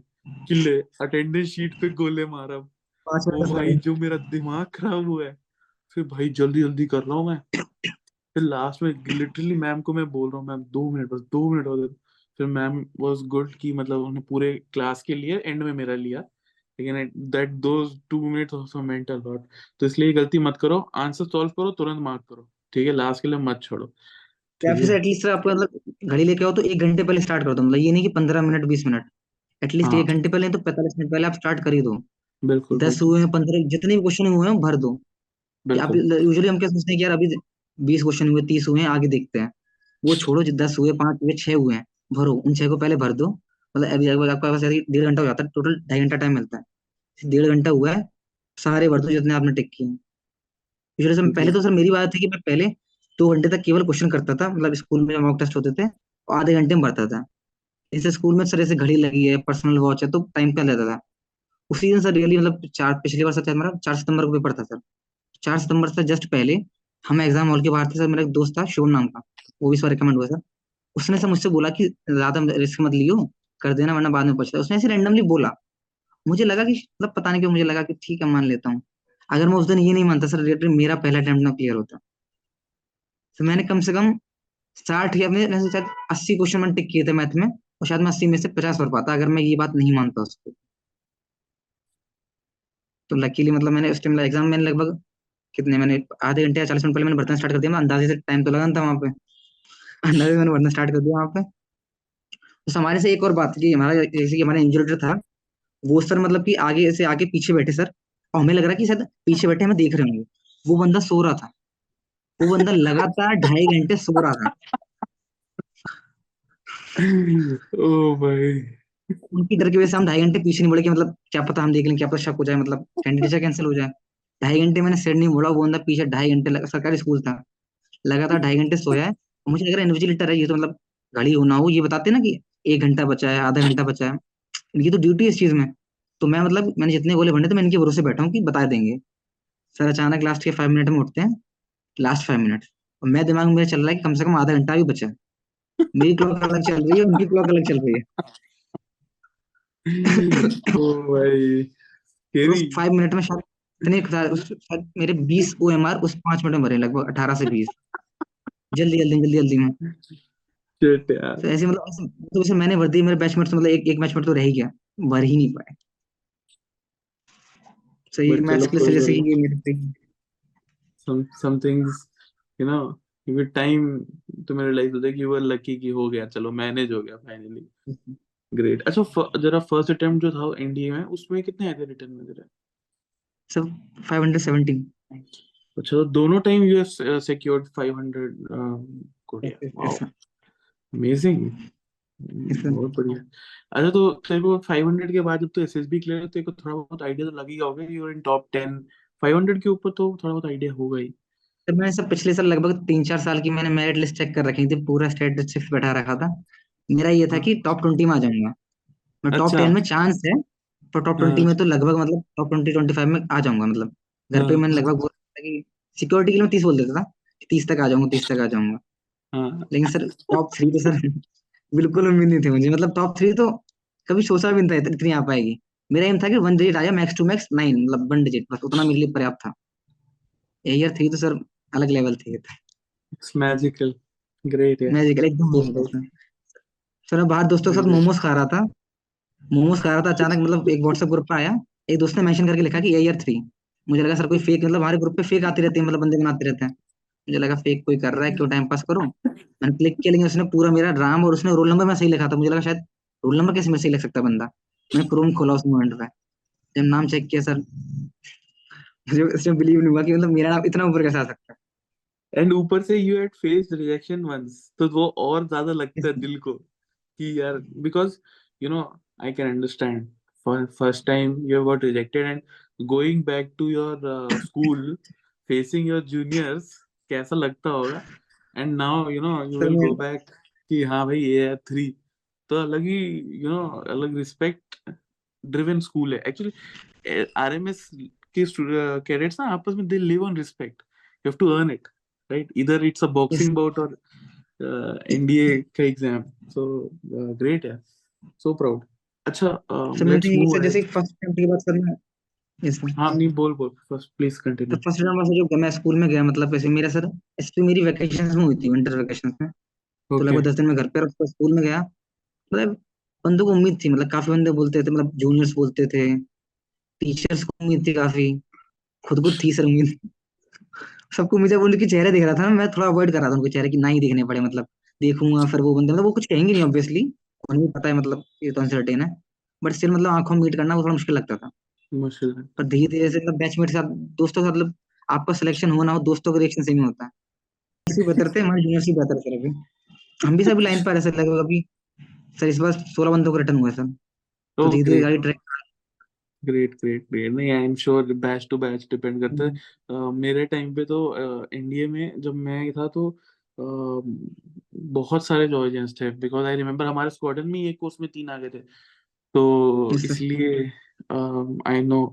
कि ले अटेंडेंस शीट पे गोले मारा। ओ भाई जो मेरा दिमाग खराब हुआ है फिर भाई जल्दी जल्दी कर रहा हूँ मैं। फिर लास्ट में लिटरली मैम को मैं बोल रहा हूँ मैम दो मिनट बस दो मिनट और फिर मैम वाज गुड कि मतलब उन्होंने पूरे क्लास के लिए एंड में मेरा लिया। लेकिन that those two minutes also meant a lot तो इसलिए गलती मत करो आंसर सॉल्व करो तुरंत मार्क करो। ठीक है लास्ट के लिए मत छोड़ो। या ठीक फिर एटलीस्ट आपको मतलब घड़ी लेके आओ तो एक घंटे पहले स्टार्ट कर दो मतलब ये नहीं कि पंद्रह मिनट बीस मिनट एटलीस्ट हाँ एक घंटे पहले तो पैंतालीस मिनट पहले आप स्टार्ट कर ही दो। बिल्कुल दस हुए हैं पंद्रह जितने भी क्वेश्चन हुए हैं भर दो। आप यूजुअली हम क्या सोचते हैं कि यार अभी बीस क्वेश्चन हुए तीस हुए हैं आगे देखते हैं। वो छोड़ो जो दस हुए पाँच हुए छह हुए हैं भरो। उन छह को पहले भर दो। मतलब अभी अगर आपका पास डेढ़ घंटा हो जाता है टोटल ढाई घंटा टाइम मिलता है। डेढ़ घंटा हुआ है सारे भर दो जितने आपने टिक किए यूजुअली सर पहले तो सर मेरी बात थी कि मैं पहले दो घंटे तक केवल क्वेश्चन करता था। मतलब स्कूल में मॉक टेस्ट होते थे और आधे घंटे में भरता था। जैसे स्कूल में सर ऐसे घड़ी लगी है, पर्सनल वॉच है तो टाइम क्या लेता था? उसी दिन सर रियली मतलब चार, पिछली बार सर शायद मेरा चार सितंबर को पेपर था सर। चार सितंबर से जस्ट पहले हम एग्ज़ाम हॉल के बाहर थे सर, मेरा एक दोस्त था, शिवम नाम का, वो भी सर रिकमेंड हुआ सर। उसने सर मुझसे बोला कि, ज़्यादा रिस्क मत लियो, कर देना वरना बाद में पछता उसने ऐसे रैंडमली बोला। मुझे लगा कि मतलब पता नहीं क्यों मुझे लगा कि ठीक है, मान लेता हूँ। अगर मैं उस दिन ये नहीं मानता सर रिलेटेड मेरा पहला अटेम्प्ट ना क्लियर होता। तो मैंने कम से कम साठ या मैंने अस्सी क्वेश्चन मैंने टिक किए थे मैथ में और शायद मैं अस्सी में से पचास भर पाता, अगर मैं ये बात नहीं मानता उसको। तो लकीली मतलब मैंने उस टाइम एग्ज़ाम मैंने लगभग कितने, मैंने आधे घंटे या चालीस मिनट पहले मैंने भरना स्टार्ट कर दिया, मैं अंदाजे से टाइम तो लगा था वहाँ पे। अंदाजे मैंने भरना स्टार्ट कर दिया वहाँ पे। तो हमारे से एक और बात कि हमारा जैसे कि हमारा इंजीनियर था, वो सर मतलब कि आगे से आगे पीछे बैठे सर और हमें लग रहा कि शायद पीछे बैठे हमें देख रहे होंगे। वो बंदा सो रहा था। वो बंदा लगातार ढाई घंटे सो रहा था। ओ भाई उनकी डर की वजह से हम ढाई घंटे पीछे नहीं बढ़े कि मतलब क्या पता हम देख लें, क्या पता शक हो जाए मतलब कैंडिडेट कैंसिल हो जाए। ढाई घंटे मैंने सिर नहीं मोड़ा वो बंदा पीछे ढाई घंटे सरकारी स्कूल था। लगातार ढाई घंटे सोया है। मुझे लग रहा है इन्विजिलेटर है, ये तो मतलब घड़ी हो ना हो, ये बताते ना कि एक घंटा बचा है, आधा घंटा बचा है। इनकी तो ड्यूटी है इस चीज़ में। तो मैं मतलब मैंने जितने गोले भरने थे मैं इनके भरोसे बैठा हूँ कि बता देंगे। सर, अचानक लास्ट के फाइव मिनट में उठते हैं। लास्ट फाइव मिनट और मैं दिमाग में चल रहा है कि कम से कम आधा घंटा भी बचा। है मेरी क्लॉक अलग चल रही है उनकी क्लॉक अलग चल रही है। ओ भाई उस फाइव मिनट में शायद इतने उस शायद मेरे बीस ओ एम आर उस पाँच मिनट में भरे लगभग अठारह से बीस। जल्दी जल्दी जल्दी जल्दी में। शिट यार। तो ऐसे मतलब तो वैसे मैंने भर दी मेरे बैचमेट मतलब एक एक बैचमेट तो रह ही गया। भर ही नहीं पाए। सही मैथ्स के लिए जैसे कि ये मेरे पे some some विद टाइम तुम्हें रियलाइज़ होता है कि वो लकी की हो गया। चलो मैनेज हो गया फाइनली ग्रेट अच्छा फ- जरा फ़र्स्ट अटेम्प्ट जो था एनडीए में उसमें कितने आए थे रिटर्न में तेरे? सब 517 अच्छा तो दोनों time you have secured 500 good Yes, yes, wow amazing बहुत बढ़िया। अच्छा तो तेरे को 500 के बाद जब तो एसएसबी क्लियर तेरे को थोड़ा बहुत आइडिया तो लग ही होगा यू आर इन टॉप 10 500 के ऊपर तो थोड़ा बहुत आइडिया होगा ही। सर मैंने सब पिछले साल लगभग तीन चार साल की मैंने मेरिट लिस्ट चेक कर रखी थी पूरा स्टेटिस्टिक्स बैठा रखा था। मेरा ये था कि टॉप ट्वेंटी में आ जाऊँगा। मैं टॉप अच्छा। टेन में चांस है पर टॉप ट्वेंटी हाँ। में तो लगभग मतलब टॉप ट्वेंटी ट्वेंटी फाइव में आ जाऊँगा मतलब। घर पे हाँ। मैंने लगभग बोला था कि सिक्योरिटी के लिए तीस बोल देता था कि तीस तक आ जाऊँगा तीस तक आ जाऊँगा। हाँ। लेकिन सर टॉप थ्री तो सर बिल्कुल उम्मीद नहीं थी मुझे। मतलब टॉप थ्री तो कभी सोचा भी नहीं था इतनी आ पाएगी। मेरा एम था कि वन डिजिट आया मैक्स टू मैक्स नाइन मतलब वन डिजिट बस उतना मेरे लिए पर्याप्त था। ईयर थ्री तो सर अलग लेवल थी। इट्स मैजिकल ग्रेट यार मैजिकल एकदम मैं बाहर दोस्तों के साथ मोमोज खा रहा था। मोमोज खा रहा था अचानक मतलब एक व्हाट्सएप ग्रुप पे आया। एक दोस्त ने मेंशन करके लिखा कि ईयर थ्री मुझे लगा सर कोई फेक मतलब हमारे ग्रुप पे फेक आती रहती है मतलब बंदे बनाते रहते हैं। मुझे लगा फेक कोई कर रहा है क्यों टाइम पास करूँ? मैंने क्लिक किया लेकिन उसने पूरा मेरा नाम और उसने रोल नंबर में सही लिखा था। मुझे लगा शायद रोल नंबर कैसे में सही लिख सकता बंदा? मैंने क्रोम खोला उस मोमेंट पे जब नाम चेक किया सर मुझे उसमें बिलीव नहीं हुआ कि मतलब मेरा नाम इतना ऊपर कैसे आ सकता एंड ऊपर से you had faced rejection once तो वो और ज़्यादा लगता है दिल को कि यार because you know I can understand for first time you got rejected and going back to your school facing your juniors कैसा लगता होगा? And now you know you will go back कि हाँ भाई ये है थ्री तो अलग ही यू नो अलग रिस्पेक्ट ड्रिवन स्कूल है. एक्चुअली आरएमएस के कैडेट्स ना आपस में they live on respect you have to earn it right? Either it's a boxing bout or uh, NDA का exam. So uh, great, yeah. So proud. अच्छा, जैसे. First की बात करूँ मैं यस सर हाँ नहीं बोल बोल first please तो continue. फ़र्स्ट अटेम्प्ट से जो मैं स्कूल में गया मतलब ऐसे मेरा सर एसपी मेरी वैकेशंस में हुई थी विंटर वैकेशंस में तो Okay. लगभग दस दिन में घर पे और उसके बाद स्कूल में गया मतलब बंदों को उम्मीद थी मतलब काफ़ी बंदे बोलते थे मतलब जूनियर्स बोलते थे टीचर्स को उम्मीद थी काफ़ी खुद को थी सर उम्मीद सबको मुझे उनके चेहरे दिख रहा था ना मैं थोड़ा अवॉइड कर रहा था उनके चेहरे कि ना ही दिखने पड़े मतलब देखूँगा फिर वो बंदे मतलब वो कुछ कहेंगे नहीं ऑब्वियसली उन्हें भी पता है मतलब ये तो अनसर्टेन है बट स्टिल मतलब आँखों में मीट करना वो थोड़ा मुश्किल लगता था। मुश्किल पर धीरे धीरे से मतलब बैचमेट के साथ दोस्तों के साथ मतलब आपका सिलेक्शन हो ना हो दोस्तों का रिएक्शन सेम होता है। इसी बेहतर थे हमारे जूनियर से बेहतर सर अभी। हम भी सभी लाइन पर सर लगभग अभी सर इस बार सोलह बंदों को रिटर्न हुआ सर। तो धीरे धीरे गाड़ी ट्रैक ग्रेट ग्रेट ग्रेट नहीं I am sure batch to batch depend करता है। अ, मेरे टाइम पे तो एनडीए में जब मैं था तो अ, बहुत सारे जॉर्जियंस थे। बिकॉज़ आई रिमेम्बर हमारे स्क्वाडन में एक कोर्स में तीन आ गए थे। तो इसलिए आई नो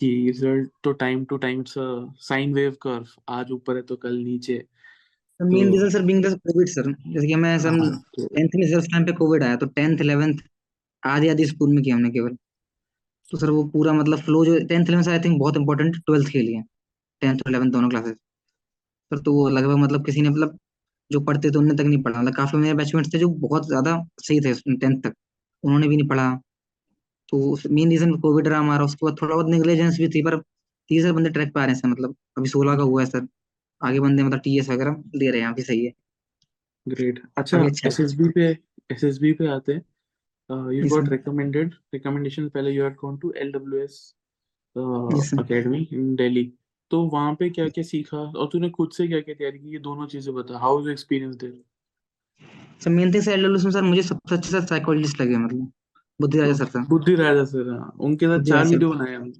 कि रिज़ल्ट तो time to time sine wave curve आज ऊपर है तो कल नीचे। मेन तो reason sir being the Covid sir. जैसे कि मैं सर हाँ तो में सर टाइम पे कोविड आया तो टेंथ इलेवेंथ आधी आधी स्कूल में किया हमने केवल। तो सर वो पूरा मतलब फ्लो जो टेंथ इलेवेंथ आई थिंक बहुत इंपॉर्टेंट ट्वेल्थ के लिए। टेंथ और इलेवेंथ दोनों क्लासेस सर तो वो लगभग मतलब किसी ने मतलब जो पढ़ते थे उन्होंने तक नहीं पढ़ा। मतलब काफ़ी मेरे बैचमेट्स थे जो बहुत ज़्यादा सही थे टेंथ तक। उन्होंने भी नहीं पढ़ा। तो मेन रीजन कोविड रहा हमारा। उसके बाद थोड़ा बहुत नेग्लिजेंस भी थी पर तीस बंदे ट्रैक पे आ रहे हैं सर मतलब अभी सोलह का हुआ है सर। आगे बंदे मतलब टीएस वगैरह ले रहे हैं अभी सही है। ग्रेट अच्छा अभी अच्छा एसएसबी पे एसएसबी पे आते हैं। You जी got सर recommended. Recommendation पहले you had gone to LWS uh, sir Academy in Delhi. तो वहाँ पे क्या क्या सीखा और तूने खुद से क्या क्या तैयारी की? ये दोनों चीज़ें बता। How was experience there sir main thing sir LW में सर मुझे सबसे अच्छे सर साइकोलॉजिस्ट लगे मतलब। बुद्धिराजा सर था बुद्धि राजा सर हाँ। उनके साथ चार वीडियो बनाए हमने।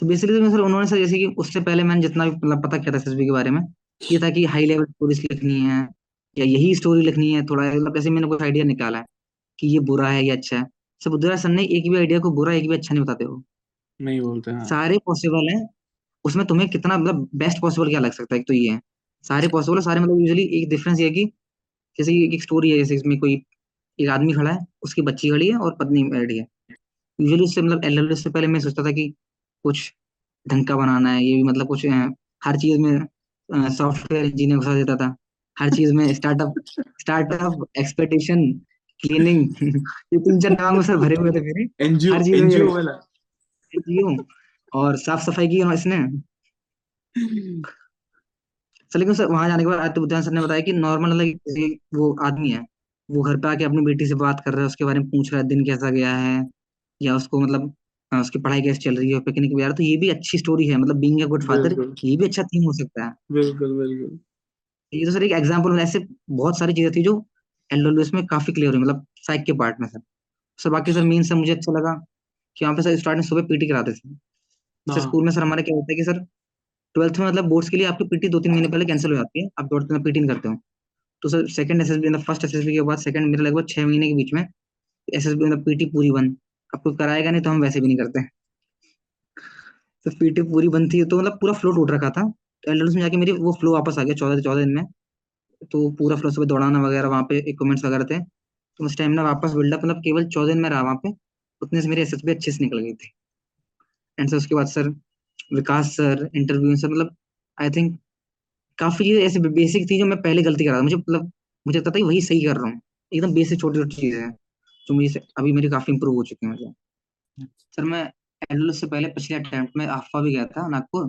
तो बेसिकली सर उन्होंने सर जैसे कि उससे पहले मैंने जितना भी मतलब पता किया था एसएसबी के बारे में ये था कि हाई लेवल स्टोरीज लिखनी है या यही स्टोरी लिखनी है थोड़ा मतलब जैसे मैंने कुछ आइडिया निकाला है। कि ये बुरा है ये अच्छा है। बुद्धिराज सर ने एक भी आइडिया को बुरा एक भी अच्छा नहीं बताते हो नहीं बोलते हाँ। सारे पॉसिबल हैं उसमें तुम्हें कितना मतलब बेस्ट पॉसिबल क्या लग सकता है? एक तो ये है। सारे पॉसिबल है सारे मतलब यूजुअली एक डिफरेंस ये है कि जैसे कि एक स्टोरी है जैसे इसमें कोई एक आदमी खड़ा है उसकी बच्ची खड़ी है और पत्नी बैठी है। यूजुअली उससे मतलब एलएलबी से पहले मैं सोचता था कि कुछ ढंग का बनाना है ये भी मतलब कुछ हर चीज़ में सॉफ्टवेयर इंजीनियर घुसा देता था। हर चीज़ में स्टार्टअप स्टार्टअप एक्सपेक्टेशन क्लीनिंग ये तीन चार नाम सर भरे हुए थे मेरे। एनजीओ एनजीओ वाला। हूँ और साफ़ सफ़ाई की इसने। सर लेकिन सर वहाँ जाने के बाद आदित्य बुद्धन सर ने बताया कि नॉर्मल किसी वो आदमी है। वो घर पे आके अपनी बेटी से बात कर रहा है उसके बारे में पूछ रहा है दिन कैसा गया है या उसको मतलब उसकी पढ़ाई कैसे चल रही है पिकनिक वगैरह। तो ये भी अच्छी स्टोरी है मतलब बीइंग अ गुड फादर ये भी अच्छा थीम हो सकता है। बिल्कुल बिल्कुल। ये तो सर एक एग्ज़ाम्पल ऐसे बहुत सारी चीज़ें थी जो एलडब्ल्यूएस में काफ़ी क्लियर हुई मतलब साइक के पार्ट में सर। सर बाकी सर मेन सर मुझे अच्छा लगा कि वहाँ पे सर स्टार्टिंग सुबह पीटी कराते थे। हाँ। स्कूल में सर हमारे क्या होता है कि सर ट्वेल्थ में मतलब बोर्ड्स के लिए आपकी पीटी दो तीन महीने पहले कैंसिल हो जाती है आप ट्वेल्थ में पीटी करते हो। तो सर सेकंड एसएसबी मतलब फ़र्स्ट एसएसबी के बाद सेकंड मेरे लगभग छह महीने के बीच में एसएसबी मतलब पीटी पूरी बंद। आपको कराएगा नहीं तो हम वैसे भी नहीं करते तो पीटी पूरी बंद थी तो मतलब पूरा फ्लो टूट रखा था। एलडब्ल्यूएस में जाके मेरी वो फ्लो वापस आ गया चौदह चौदह दिन में। तो पूरा फ्लो सुबह दौड़ाना वगैरह, वहाँ पे इक्विपमेंट्स वगैरह थे। तो स्टेमिना वापस बिल्डअप मतलब केवल चौदह दिन में रहा वहाँ पे, उतने से मेरी एसएसबी अच्छे से निकल गई थी। एंड सर उसके बाद sir Vikas sir interview sir मतलब आई थिंक काफ़ी चीज़ें ऐसे बेसिक थी जो मैं पहले गलती कर रहा था। मुझे मतलब मुझे लगता था वही सही कर रहा हूँ। एकदम बेसिक छोटी छोटी चीज़ें हैं, जो मुझे अभी मेरी काफ़ी इंप्रूव हो चुकी है मतलब। सर मैं एलडब्ल्यूएस से पहले पिछले अटेम्प्ट में आफा भी गया था, नागपुर।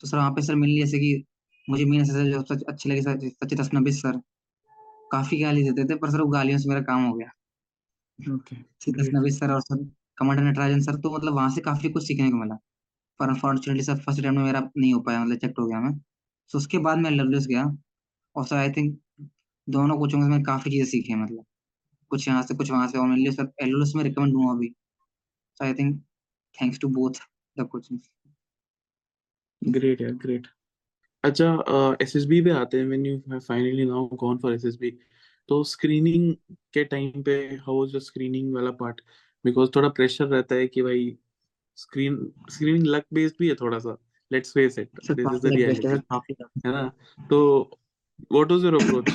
तो सर वहाँ पे सर मिली जैसे कि मुझे मेन एसएसबी जो सबसे अच्छे लगे सर सचित असनबी सर। काफ़ी गाली देते थे पर सर वो गालियों से मेरा काम हो गया। ओके। सचित असनबी सर और सर कमांडर नटराजन सर तो मतलब वहाँ से काफ़ी कुछ सीखने को मिला। पर अनफॉर्चुनेटली सर फ़र्स्ट अटेम्प्ट में मेरा नहीं हो पाया मतलब रिजेक्ट हो गया मैं। तो उसके बाद मैं एलडब्ल्यूएस गया। और सर आई थिंक दोनों कोचिंग से मैंने काफ़ी चीज़ें सीखी मतलब। कुछ यहाँ से कुछ वहाँ से और मेरे लिए सर एलडब्ल्यूएस में रिकमेंड दूँगा अभी so I think thanks to both the coaching great यार ग्रेट अच्छा एसएसबी पे आते हैं when you have finally now gone for SSB तो स्क्रीनिंग के टाइम पे हाउ वाज द स्क्रीनिंग वाला पार्ट बिकॉज़ थोड़ा प्रेशर रहता है कि भाई स्क्रीन स्क्रीनिंग लक बेस्ड भी है थोड़ा सा let's face it this is the है रियलिटी है ना? तो व्हाट वाज योर अप्रोच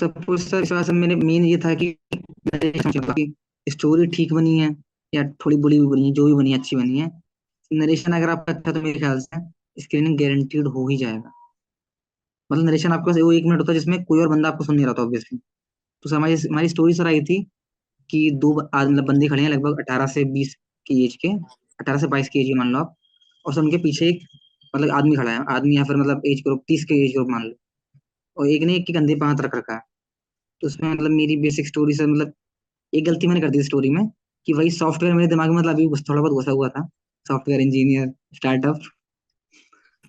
सब कुछ सर इस वजह से मेरे मेन ये था कि स्टोरी ठीक बनी है या थोड़ी बुरी भी बनी है जो भी बनी है अच्छी बनी है। नरेशन अगर आपका अच्छा तो मेरे ख्याल से स्क्रीनिंग गारंटीड हो ही जाएगा। मतलब नरेशन आपके पास वो एक मिनट होता है जिसमें कोई और बंदा आपको सुन नहीं रहा था ऑब्वियसली तो हमारी हमारी स्टोरी सर आई थी कि दो मतलब बंदे खड़े हैं लगभग अठारह से बीस की एज के, अठारह से बाईस की एज मान लो आप, और सर उनके पीछे एक मतलब आदमी खड़ा है, आदमी या फिर मतलब एज ग्रुप तीस के एज ग्रुप मान लो। और एक ने एक के कंधे पे हाथ रख रखा है। तो उसमें मतलब मेरी बेसिक स्टोरी सर मतलब एक गलती मैंने कर दी स्टोरी में कि वही सॉफ्टवेयर मेरे दिमाग में मतलब अभी थोड़ा बहुत घुसा हुआ था। सॉफ्टवेयर इंजीनियर स्टार्टअप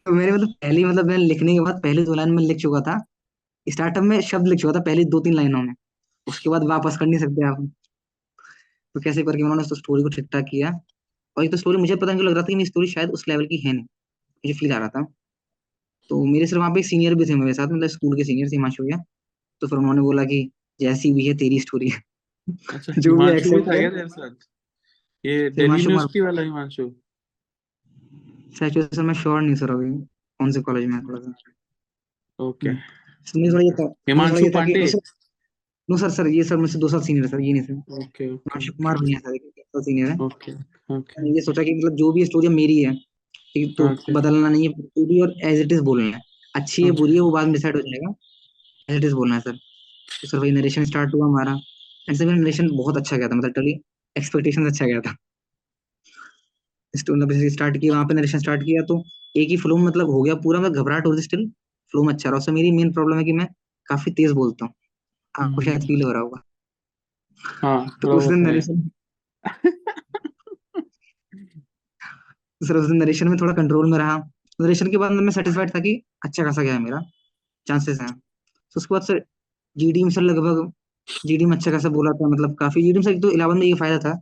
तो मेरे मतलब पहले मतलब मैंने लिखने के बाद पहले दो लाइन में लिख चुका था। स्टार्टअप में शब्द लिख चुका था पहले दो तीन लाइनों में। उसके बाद वापस कर नहीं सकते आप। तो कैसे करके उन्होंने उस स्टोरी को ठीक ठाक किया? और ये तो स्टोरी मुझे पता नहीं लग रहा था कि मेरी स्टोरी शायद उस लेवल की है नहीं। मुझे फील आ रहा था। तो मेरे सिर्फ़ वहाँ पे सीनियर भी थे मेरे साथ मतलब स्कूल के सीनियर थे हिमांशु भैया। तो फिर उन्होंने बोला कि जैसी भी है तेरी स्टोरी है अच्छा जो भी एक्सेप्ट ये दिल्ली यूनिवर्सिटी वाला हिमांशु? सर मैं श्योर नहीं सर अभी कौन से कॉलेज में थोड़ा सा okay Himanshu Pandey no sir sir ये सर मुझसे दो साल सीनियर है सर ये नहीं सर ओके हिमांशु कुमार भैया सर साल सीनियर है। ओके ओके ये सोचा कि मतलब जो भी स्टोरी मेरी है। ठीक तो बदलना नहीं है पूरी और एज इट इज़ बोलना है। अच्छी है बुरी है वो बाद में डिसाइड हो जाएगा। एज इट इज़ बोलना है सर तो सर वही नरेशन स्टार्ट हुआ हमारा। एंड सर मेरा नरेशन बहुत अच्छा गया था मतलब टोटली एक्सपेक्टेशन अच्छा गया था। मतलब स्टार्ट किया वहाँ पे नरेशन स्टार्ट किया तो एक ही फ्लो मतलब हो गया पूरा मैं घबराहट हो रही स्टिल फ्लो में अच्छा रहा। उससे मेरी मेन प्रॉब्लम है कि मैं काफ़ी तेज बोलता हूँ। आपको शायद फील हो रहा होगा। हाँ तो उस दिन नरेशन सर उस दिन नरेशन में थोड़ा कंट्रोल में रहा। नरेशन के बाद मैं सेटिस्फाइड था कि अच्छा खासा गया है मेरा। चांसेस हैं। तो उसके बाद सर जीडी में सर लगभग जीडी में अच्छा खासा बोला था मतलब काफ़ी जीडी में सर तो इलेवन में ये फ़ायदा था।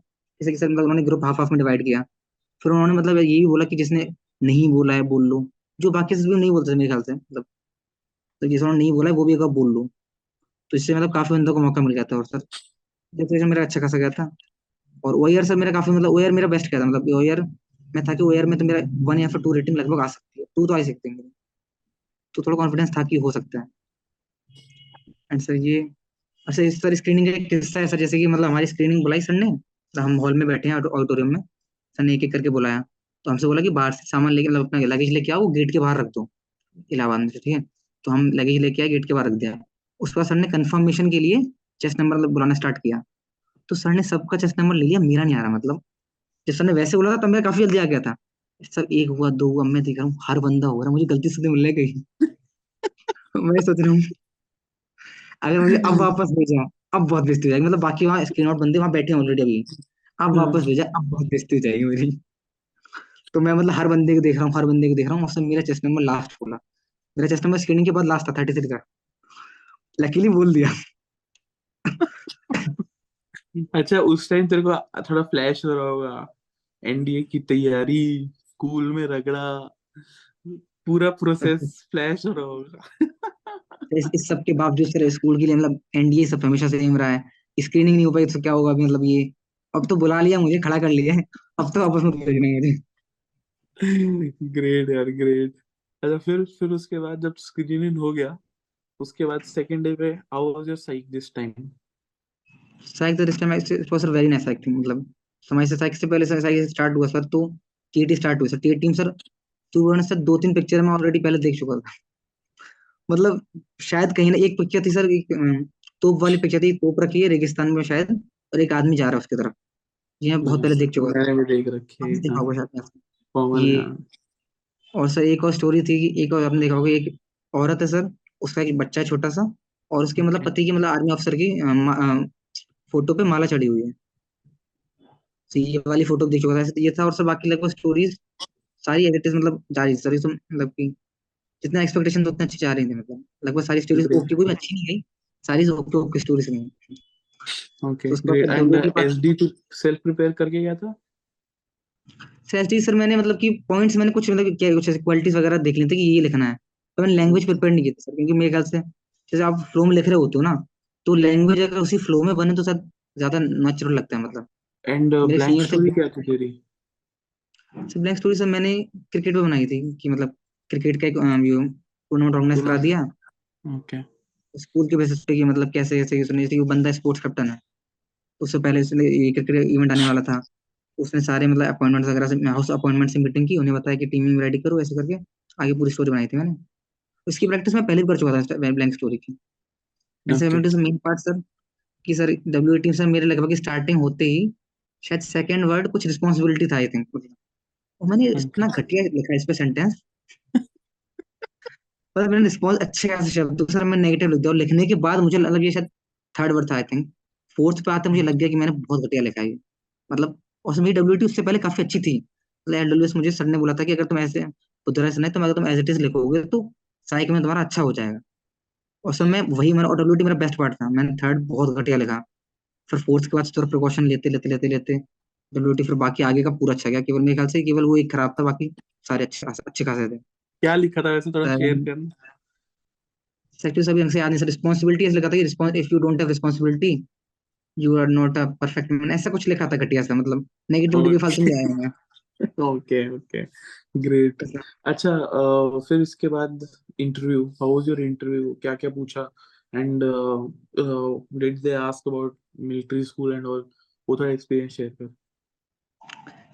जैसे कि सर मतलब उन्होंने ग्रुप हाफ़ हाफ़ में डिवाइड किया। फिर उन्होंने मतलब यही बोला कि जिसने नहीं बोला है बोल लो। जो बाकी भी नहीं बोलते मेरे ख्याल से मतलब तो जिस उन्होंने नहीं बोला है वो भी एक बोल लो। तो इससे मतलब काफ़ी बंदों को मौका मिल गया था और सर जैसे मेरा अच्छा खासा गया था। और ओयर सर मेरा काफ़ी मतलब ओयर मेरा बेस्ट गया था। मतलब ओयर में था कि ओयर में तो मेरा वन या फिर टू रेटिंग लगभग आ सकती है। टू तो आ सकते हैं तो थोड़ा कॉन्फिडेंस था कि हो सकता है। एंड सर ये अच्छा सर स्क्रीनिंग का एक किस्सा है सर जैसे कि मतलब हमारी स्क्रीनिंग बुलाई सर ने तो हम हॉल में बैठे हैं ऑडिटोरियम में। सर ने एक एक करके बुलाया। तो हमसे बोला कि बाहर से सामान लेके मतलब अपना लगेज लेके आओ गेट के बाहर रख दो। इलाहाबाद में ठीक है? तो हम लगेज लेके आए गेट के बाहर रख दिया। उसके बाद सर ने कंफर्मेशन के लिए चेस्ट नंबर मतलब बुलाना स्टार्ट किया। तो सर ने सबका चेस्ट नंबर ले लिया, मेरा नहीं आ रहा मतलब। जब सर ने वैसे बोला था, तब मेरा काफ़ी जल्दी आ गया था। सर, एक हुआ, दो हुआ, मैं देख रहा हूँ, हर बंदा हो रहा मुझे गलती से तो मिल रहा है कहीं मैं सोच रहा हूँ, अगर मुझे अब वापस भेजा, अब बहुत बेइज्जती हो जाएगी। मतलब बाकी वहाँ स्क्रीन आउट बंदे वहाँ बैठे हैं ऑलरेडी अभी। अब हाँ। वापस भेजा अब बहुत बेइज्जती हो जाएगी मेरी। तो मैं मतलब हर बंदे को देख रहा हूँ हर बंदे को देख रहा हूँ उसमें मेरा चेस्ट नंबर लास्ट बोला। मेरा चेस्ट नंबर स्क्रीनिंग के बाद लास्ट था थर्टी थ्री का। लकीली बोल दिया। अच्छा उस टाइम तेरे को थोड़ा फ्लैश हो रहा होगा। एनडीए की तैयारी स्कूल में रगड़ा पूरा प्रोसेस फ्लैश हो रहा होगा। इस, इस सब के बावजूद सर स्कूल के लिए मतलब एनडीए सब हमेशा से एम रहा है। स्क्रीनिंग नहीं हो पाई तो क्या होगा अभी मतलब ये? अब तो बुला लिया मुझे खड़ा कर लिया है। अब तो वापस मत भेजना मुझे ग्रेट यार ग्रेट अच्छा फिर फिर उसके बाद जब स्क्रीनिंग हो गया उसके बाद सेकंड डे पे how was your side this time side this time it was very nice acting मतलब। समय से साइक से पहले साइक स्टार्ट हुआ सर तो टीटी स्टार्ट हुई sir. TT team sir to sir दो तीन पिक्चर मैं ऑलरेडी पहले देख चुका था। मतलब शायद कहीं ना एक पिक्चर थी सर एक तोप वाली पिक्चर थी तोप रखी है रेगिस्तान में शायद और एक आदमी जा रहा है उसकी तरफ़। ये मैं बहुत पहले देख चुका था मैंने भी देख रखी आपने है देखा हाँ। होगा शायद आपने। कॉमन ये हाँ। और सर एक और स्टोरी थी कि एक और आपने देखा होगा एक औरत है सर उसका एक बच्चा है छोटा सा और उसके मतलब पति की मतलब आर्मी अफसर की अ, मा- अ, फ़ोटो पे माला चढ़ी हुई है। तो ये वाली फ़ोटो देख चुका था ये था और सर बाकी लगभग स्टोरीज सारी एज इज़ मतलब जा रही सारी तो मतलब कि जितना एक्सपेक्टेशन था उतना अच्छी जा रही थी मतलब। लगभग सारी स्टोरीज ओके कोई अच्छी नहीं गई सारी ओके ओके स्टोरीज गई ओके ग्रेट एंड एसडी तू सेल्फ प्रिपेयर करके गया था? सर सर मैंने मतलब कि पॉइंट्स मैंने कुछ मतलब क्या कुछ क्वालिटीज वगैरह देख ली थी कि ये लिखना है। तो मैंने लैंग्वेज प्रिपेयर नहीं की थी सर क्योंकि मेरे ख्याल से जैसे आप फ्लो में लिख रहे होते हो ना तो लैंग्वेज अगर उसी फ्लो में बने तो शायद ज़्यादा नेचुरल लगता है मतलब। एंड ब्लैंक स्टोरी क्या? थी तेरी? सर ब्लैक स्टोरी सर मैंने क्रिकेट पे बनाई थी कि मतलब क्रिकेट का एक टूर्नामेंट ऑर्गेनाइज करा दिया। ओके स्कूल के बेसिस पे कि मतलब कैसे कैसे सुनिए जैसे वो बंदा स्पोर्ट्स कैप्टन है। उससे पहले उसने ये क्रिकेट इवेंट आने वाला था। उसने सारे मतलब अपॉइंटमेंट्स वगैरह से हाउस अपॉइंटमेंट से मीटिंग की उन्हें बताया कि टीमिंग रेडी करो ऐसे करके आगे पूरी स्टोरी बनाई थी मैंने। उसकी प्रैक्टिस मैं पहले भी कर चुका था ब्लैंक स्टोरी की। मेन पार्ट सर कि सर डब्ल्यू टीम सर मेरे लगभग स्टार्टिंग होते ही शायद सेकंड वर्ड कुछ रिस्पॉन्सिबिलिटी था आई थिंक और मैंने इतना घटिया लिखा इस पे सेंटेंस पर मैंने रिस्पॉन्स अच्छे खासे शब्द तो सर मैं नेगेटिव लिख दिया और लिखने के बाद मुझे मतलब ये शायद थर्ड वर्ड था आई थिंक फोर्थ पे आते मुझे लग गया कि मैंने बहुत घटिया लिखा है मतलब और मेरी डब्ल्यू टी उससे पहले काफ़ी अच्छी थी। मतलब मुझे सर ने बोला था कि अगर तुम ऐसे उधर ऐसे नहीं तो अगर तुम एज इट इज़ लिखोगे तो साइक में तुम्हारा अच्छा हो जाएगा। और सर मैं वही मेरा, और डब्ल्यू टी मेरा बेस्ट पार्ट था। मैंने थर्ड बहुत घटिया लिखा। फिर फोर्थ के बाद थोड़ा प्रिकॉशन लेते लेते लेते लेते डब्ल्यू टी फिर बाकी आगे का पूरा अच्छा गया। केवल मेरे ख्याल से केवल वो एक खराब था, बाकी सारे अच्छे अच्छे खासे थे। क्या लिखा था वैसे थोड़ा शेयर Seven- करना? सेक्टिव सभी से याद नहीं सर रिस्पॉन्सिबिलिटी ऐसे लिखा था कि if you don't have responsibility you are not a perfect man ऐसा कुछ लिखा था घटिया सा मतलब नेगेटिविटी भी फालतू में आया ओके ओके ग्रेट अच्छा फिर इसके बाद interview how was your interview क्या क्या पूछा and did they ask about military school and all वो थोड़ा एक्सपीरियंस शेयर कर।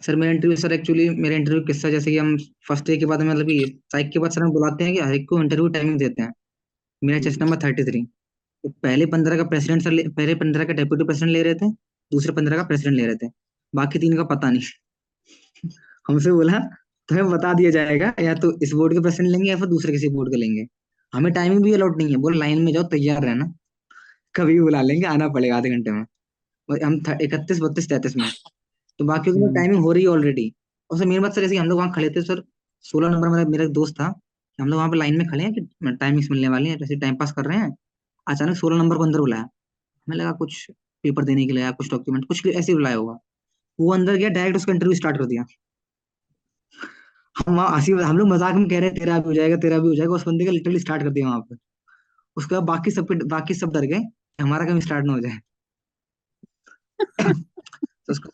सर मेरा इंटरव्यू सर एक्चुअली मेरा इंटरव्यू किस्सा जैसे कि हम फ़र्स्ट डे के बाद मतलब कि साइक के बाद सर हम बुलाते हैं कि हर एक को इंटरव्यू टाइमिंग देते हैं। मेरा चेस्ट नंबर थर्टी थ्री तो पहले पंद्रह का प्रेसिडेंट सर पहले पंद्रह का डेप्यूटी प्रेसिडेंट ले रहे थे दूसरे पंद्रह का प्रेसिडेंट ले रहे थे। बाकी तीन का पता नहीं। हमसे बोला तुम्हें बता दिया जाएगा या तो इस बोर्ड के प्रेसिडेंट लेंगे या फिर दूसरे किसी बोर्ड के लेंगे। हमें टाइमिंग भी अलाउड नहीं है बोल लाइन में जाओ तैयार रहना। कभी भी बुला लेंगे आना पड़ेगा आधे घंटे में। और हम इकतीस बत्तीस तैतीस में। तो बाकी की हम्म। टाइमिंग हो रही है ऑलरेडी और सर मेरी बात सर ऐसे हम लोग वहाँ खड़े थे सर सोलह नंबर मेरा मेरा एक दोस्त था हम लोग वहाँ पे लाइन में खड़े हैं कि टाइमिंग्स मिलने वाली है जैसे टाइम पास कर रहे हैं अचानक सोलह नंबर को अंदर बुलाया। हमें लगा कुछ पेपर देने के लिए या कुछ डॉक्यूमेंट कुछ ऐसे बुलाया होगा। वो अंदर गया डायरेक्ट उसका इंटरव्यू स्टार्ट कर दिया। हम वहाँ हँसी हम लोग मज़ाक में कह रहे हैं तेरा भी हो जाएगा तेरा भी हो जाएगा। उस बंदे का लिटरली स्टार्ट कर दिया वहाँ पे। उसके बाद बाकी सब बाकी सब डर गए हमारा कभी स्टार्ट ना हो जाए। तो उसको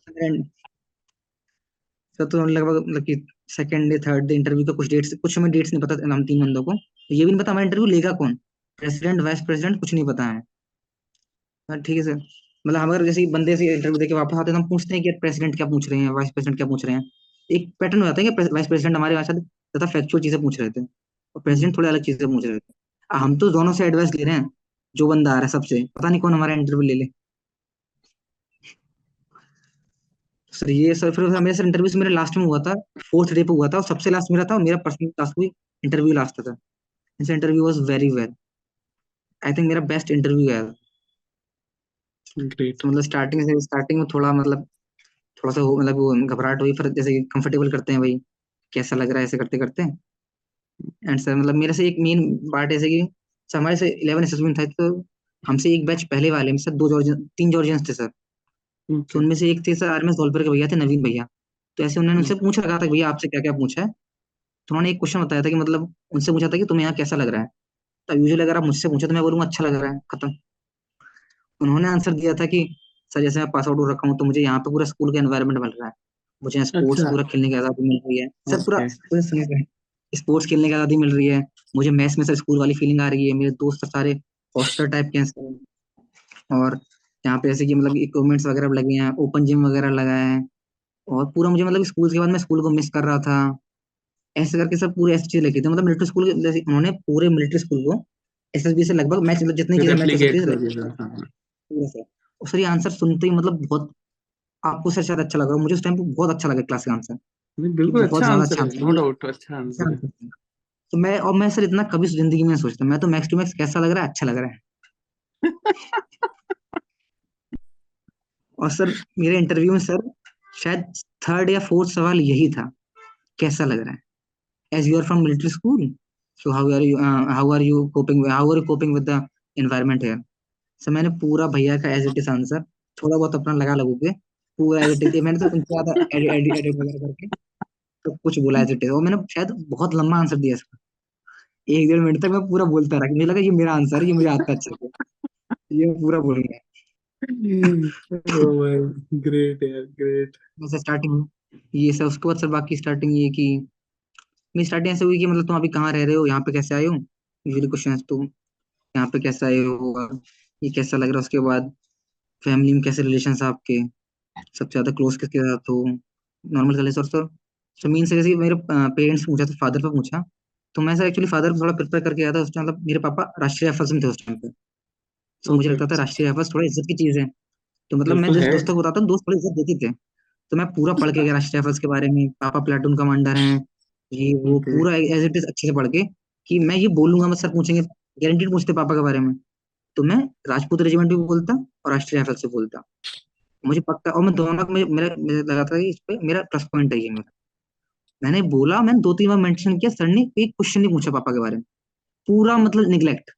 सर तो लगभग मतलब कि second day third day interview का कुछ डेट्स कुछ हमें डेट्स नहीं पता हम तीन बंदों को। तो ये भी नहीं पता हमारा इंटरव्यू लेगा कौन? प्रेसिडेंट वाइस प्रेसिडेंट कुछ नहीं पता है। हाँ, ठीक है सर मतलब हम अगर जैसे बंदे से इंटरव्यू देके वापस आते हैं तो हम पूछते हैं कि प्रेसिडेंट क्या पूछ रहे हैं वाइस प्रेसिडेंट क्या पूछ रहे हैं। एक पैटर्न हो जाता है कि वाइस प्रेसिडेंट हमारे भाषा ज़्यादा फैक्चुअल चीज़ें पूछ रहे थे और प्रेसिडेंट थोड़ी अलग चीज़ें पूछ रहे थे। हम तो दोनों से एडवाइस ले रहे हैं जो बंदा आ रहा है सबसे। पता नहीं कौन हमारा इंटरव्यू ले ले। सर ये सर फिर मेरे सर इंटरव्यू मेरे लास्ट में हुआ था फोर्थ डे पे हुआ था और सबसे लास्ट मेरा था और मेरा पर्सनल टास्क भी इंटरव्यू लास्ट था this interview was very well I think मेरा बेस्ट इंटरव्यू है। ग्रेट तो मतलब स्टार्टिंग से स्टार्टिंग में थोड़ा मतलब थोड़ा सा मतलब वो घबराहट हुई फिर जैसे कंफर्टेबल करते हैं भाई कैसा लग रहा है ऐसे करते करते। एंड सर मतलब मेरे से एक मेन पार्ट ऐसे कि हमारे से इलेवन असेसमेंट था तो हमसे एक बैच पहले वाले में सर दो जॉर्जियन तीन जॉर्जियंस थे सर तो उनमें से एक थे सर आरएमएस धौलपुर के भैया थे नवीन भैया। तो ऐसे उन्होंने उनसे पूछा कहा था कि भैया आपसे क्या क्या पूछा है? तो उन्होंने एक क्वेश्चन बताया था कि मतलब उनसे पूछा था कि तुम्हें यहाँ कैसा लग रहा है? तो यूजुअली अगर आप मुझसे पूछे तो मैं बोलूँगा अच्छा लग रहा है खत्म। उन्होंने आंसर दिया था कि सर जैसे मैं पास आउट हो रखा हूँ तो मुझे यहाँ पे पूरा स्कूल का एनवायरनमेंट मिल रहा है। मुझे स्पोर्ट्स अच्छा। पूरा खेलने की आज़ादी मिल रही है। सर पूरा स्पोर्ट्स खेलने की आज़ादी मिल रही है। मुझे मैथ्स में सर स्कूल वाली फीलिंग आ रही है। मेरे दोस्त सारे हॉस्टल टाइप के हैं। सर और यहाँ पे जैसे कि मतलब इक्विपमेंट्स वगैरह लगे हैं ओपन जिम वगैरह लगा है और पूरा मुझे मतलब स्कूल के बाद मैं स्कूल को मिस कर रहा था। ऐसे करके सब पूरे ऐसी चीज़ लिखी थी। मतलब मिलिट्री स्कूल उन्होंने पूरे मिलिट्री स्कूल को एसएसबी से लगभग मैच मतलब जितनी चीज़ें हो हाँ और सर ये आंसर सुनते ही मतलब बहुत आपको सर शायद अच्छा लगा मुझे उस टाइम पे बहुत अच्छा लगा क्लास का आंसर बिल्कुल अच्छा आंसर अच्छा नो डाउट अच्छा अच्छा आंसर आंसर था। तो मैं और मैं सर इतना कभी ज़िंदगी में सोचता। मैं तो मैक्स टू मैक्स कैसा लग रहा है? अच्छा लग रहा है। और सर, मेरे इंटरव्यू में सर, शायद थर्ड या फोर्थ सवाल यही था, कैसा लग रहा है? As you are from military school so how are you how are you coping how are you coping with the environment here sir मैंने पूरा भैया का एज इट इज़ आंसर थोड़ा बहुत अपना लगा लगू के पूरा एज इट इज़ मैंने तो उनसे ज़्यादा एडिट एडिट वगैरह करके तो कुछ बोला एज इट इज़ और मैंने शायद बहुत लंबा आंसर दिया इसका। एक डेढ़ मिनट तक मैं पूरा बोलता रहा मुझे लगा ये मेरा आंसर है, ये मुझे आता अच्छा ये पूरा बोलूँगा। ओ भाई ग्रेट यार ग्रेट वैसे स्टार्टिंग ये सब, उसके बाद सर बाकी स्टार्टिंग ये कि मेरी स्टार्टिंग ऐसे हुई कि मतलब तुम अभी कहाँ रह रहे हो, यहाँ पे कैसे आए हो? यूजुअली क्वेश्चन तुम यहाँ पे कैसे आए हो? ये कैसा लग रहा है? उसके बाद फैमिली में कैसे रिलेशन आपके? सबसे ज़्यादा क्लोज किसके साथ हो? नॉर्मल चले सर सर सो मीन से मेरे पेरेंट्स पूछा तो फादर पे पूछा तो मैं सर एक्चुअली फादर थोड़ा प्रिपेयर करके आया था उस टाइम मतलब मेरे पापा राष्ट्रीय राइफल्स में थे उस टाइम पे। तो मुझे लगता था राष्ट्रीय राइफल्स थोड़ा इज़्ज़त की चीज़ है। तो मतलब मैं जिस दोस्तों को बताता हूँ दोस्त थोड़ी इज़्ज़त देते थे। तो मैं पूरा पढ़ के गया राष्ट्रीय राइफल्स के बारे में। पापा प्लाटून कमांडर हैं ये वो पूरा एज इट इज़ अच्छे से पढ़ के कि मैं ये बोलूँगा मैं सर पूछेंगे गारंटीड पूछते पापा के बारे में। तो मैं राजपूत रेजिमेंट भी बोलता और राष्ट्रीय राइफल से बोलता। मुझे पक्का और मैं दोनों का मेरा मुझे लगा था कि इस पे मेरा प्लस पॉइंट है ये मेरा। मैंने बोला मैंने दो तीन बार मेंशन किया सर ने एक क्वेश्चन नहीं पूछा पापा के बारे में। पूरा मतलब निग्लेक्ट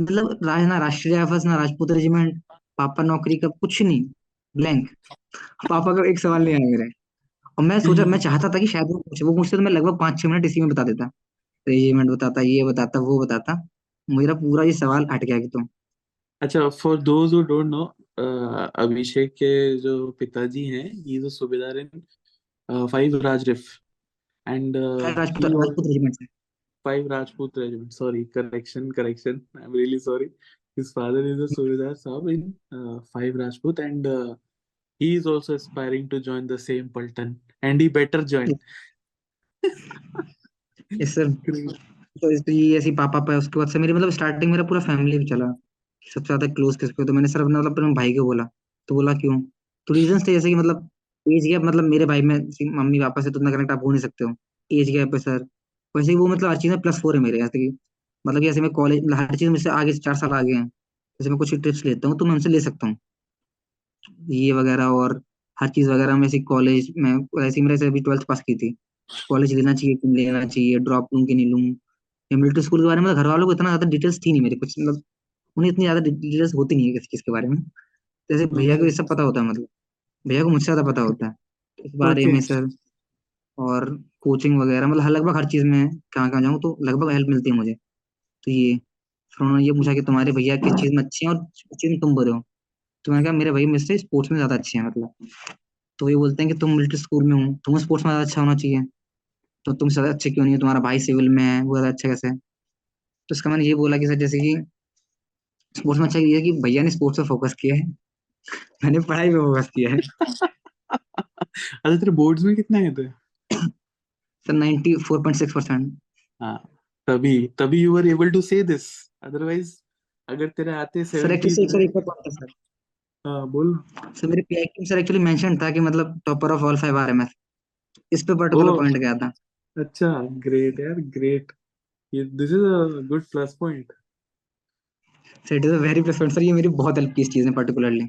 मतलब रा- ना राष्ट्रीय राइफल्स ना राजपूत रेजिमेंट पापा नौकरी का कुछ नहीं ब्लैंक पापा का एक सवाल नहीं आया मेरे और मैं सोचा मैं चाहता था कि शायद वो पूछे वो पूछते तो मैं लगभग पाँच छह मिनट इसी में बता देता। रेजिमेंट बताता ये बताता वो बताता। मेरा पूरा ये सवाल हट गया कि तुम अच्छा for those who don't know Abhishek के जो पिताजी हैं he is a subedar in five Raj Rif and Rajput Rajput regiment से। Five Rajput regiment. Sorry, correction, correction. I'm really sorry. His father is a Subedar Saab in uh, five Rajput, and uh, he is also aspiring to join the same Paltan, and he better join. Sir Great. तो इस- तो ये ऐसी पापा पे उसके बाद से मेरी मतलब स्टार्टिंग मेरा पूरा फैमिली चला सबसे ज़्यादा क्लोज किसको तो मैंने सर अपने मतलब अपने भाई को बोला तो बोला क्यों तो रीजन थे जैसे कि मतलब एज गैप मतलब मेरे भाई में मम्मी पापा से तो उतना कनेक्ट आप हो नहीं सकते हो एज गैप है सर वैसे वो मतलब हर चीज़ में प्लस फोर है मेरे जैसे कि मतलब जैसे मैं कॉलेज हर चीज़ में से आगे चार साल आगे हैं जैसे मैं कुछ ट्रिप्स लेता हूँ तो मैं उनसे ले सकता हूँ। ये वगैरह और हर चीज़ वगैरह में ऐसे कॉलेज में ऐसे मेरे से अभी ट्वेल्थ पास की थी। कॉलेज लेना चाहिए कि लेना चाहिए ड्रॉप लूँ कि नहीं लूँ। या मिलिट्री स्कूल के बारे में तो घर वालों को इतना ज़्यादा डिटेल्स थी नहीं मेरे कुछ मतलब उन्हें इतनी ज़्यादा डिटेल्स होती नहीं है किसी चीज़ के बारे में। जैसे भैया को ये सब पता होता है मतलब भैया को मुझसे ज़्यादा पता होता है। इस बारे में सर और कोचिंग वगैरह मतलब हर, लगभग हर चीज़ में कहाँ कहाँ जाऊँ तो लगभग हेल्प मिलती है मुझे। तो ये, फिर उन्होंने ये पूछा कि तुम्हारे भैया किस चीज़ में अच्छे हैं और चीज़ में तुम बुरे हो? तो मैंने कहा, मेरे भैया मुझसे स्पोर्ट्स में ज़्यादा अच्छे हैं मतलब। तो ये बोलते हैं कि तुम मिलिट्री स्कूल में हो, तुम्हें स्पोर्ट्स में ज़्यादा अच्छा होना चाहिए। तो तुम ज़्यादा अच्छे क्यों नहीं हो? तुम्हारा भाई सिविल में है, वो ज़्यादा अच्छा कैसे है? तो इसका मैंने ये बोला कि सर, जैसे कि स्पोर्ट्स में अच्छा ये कि भैया ने स्पोर्ट्स पे फोकस किया है। मैंने पढ़ाई पे फोकस किया है। अच्छा तेरे बोर्ड्स में कितने आए थे सर पॉइंट सिक्स परसेंट हाँ तभी तभी you were able to say this otherwise अगर तेरे आते सर एक्चुअली सेवेंटीज एक पॉइंट है सर हाँ बोल। सर मेरे पीआईक्यू सर एक्चुअली मेंशन था कि मतलब topper of all five RMS इस पे पर्टिकुलर पॉइंट गया था। अच्छा ग्रेट यार ग्रेट ये this is a good plus point sir it is a very plus point sir ये मेरी बहुत हेल्प की इस चीज़ में particularly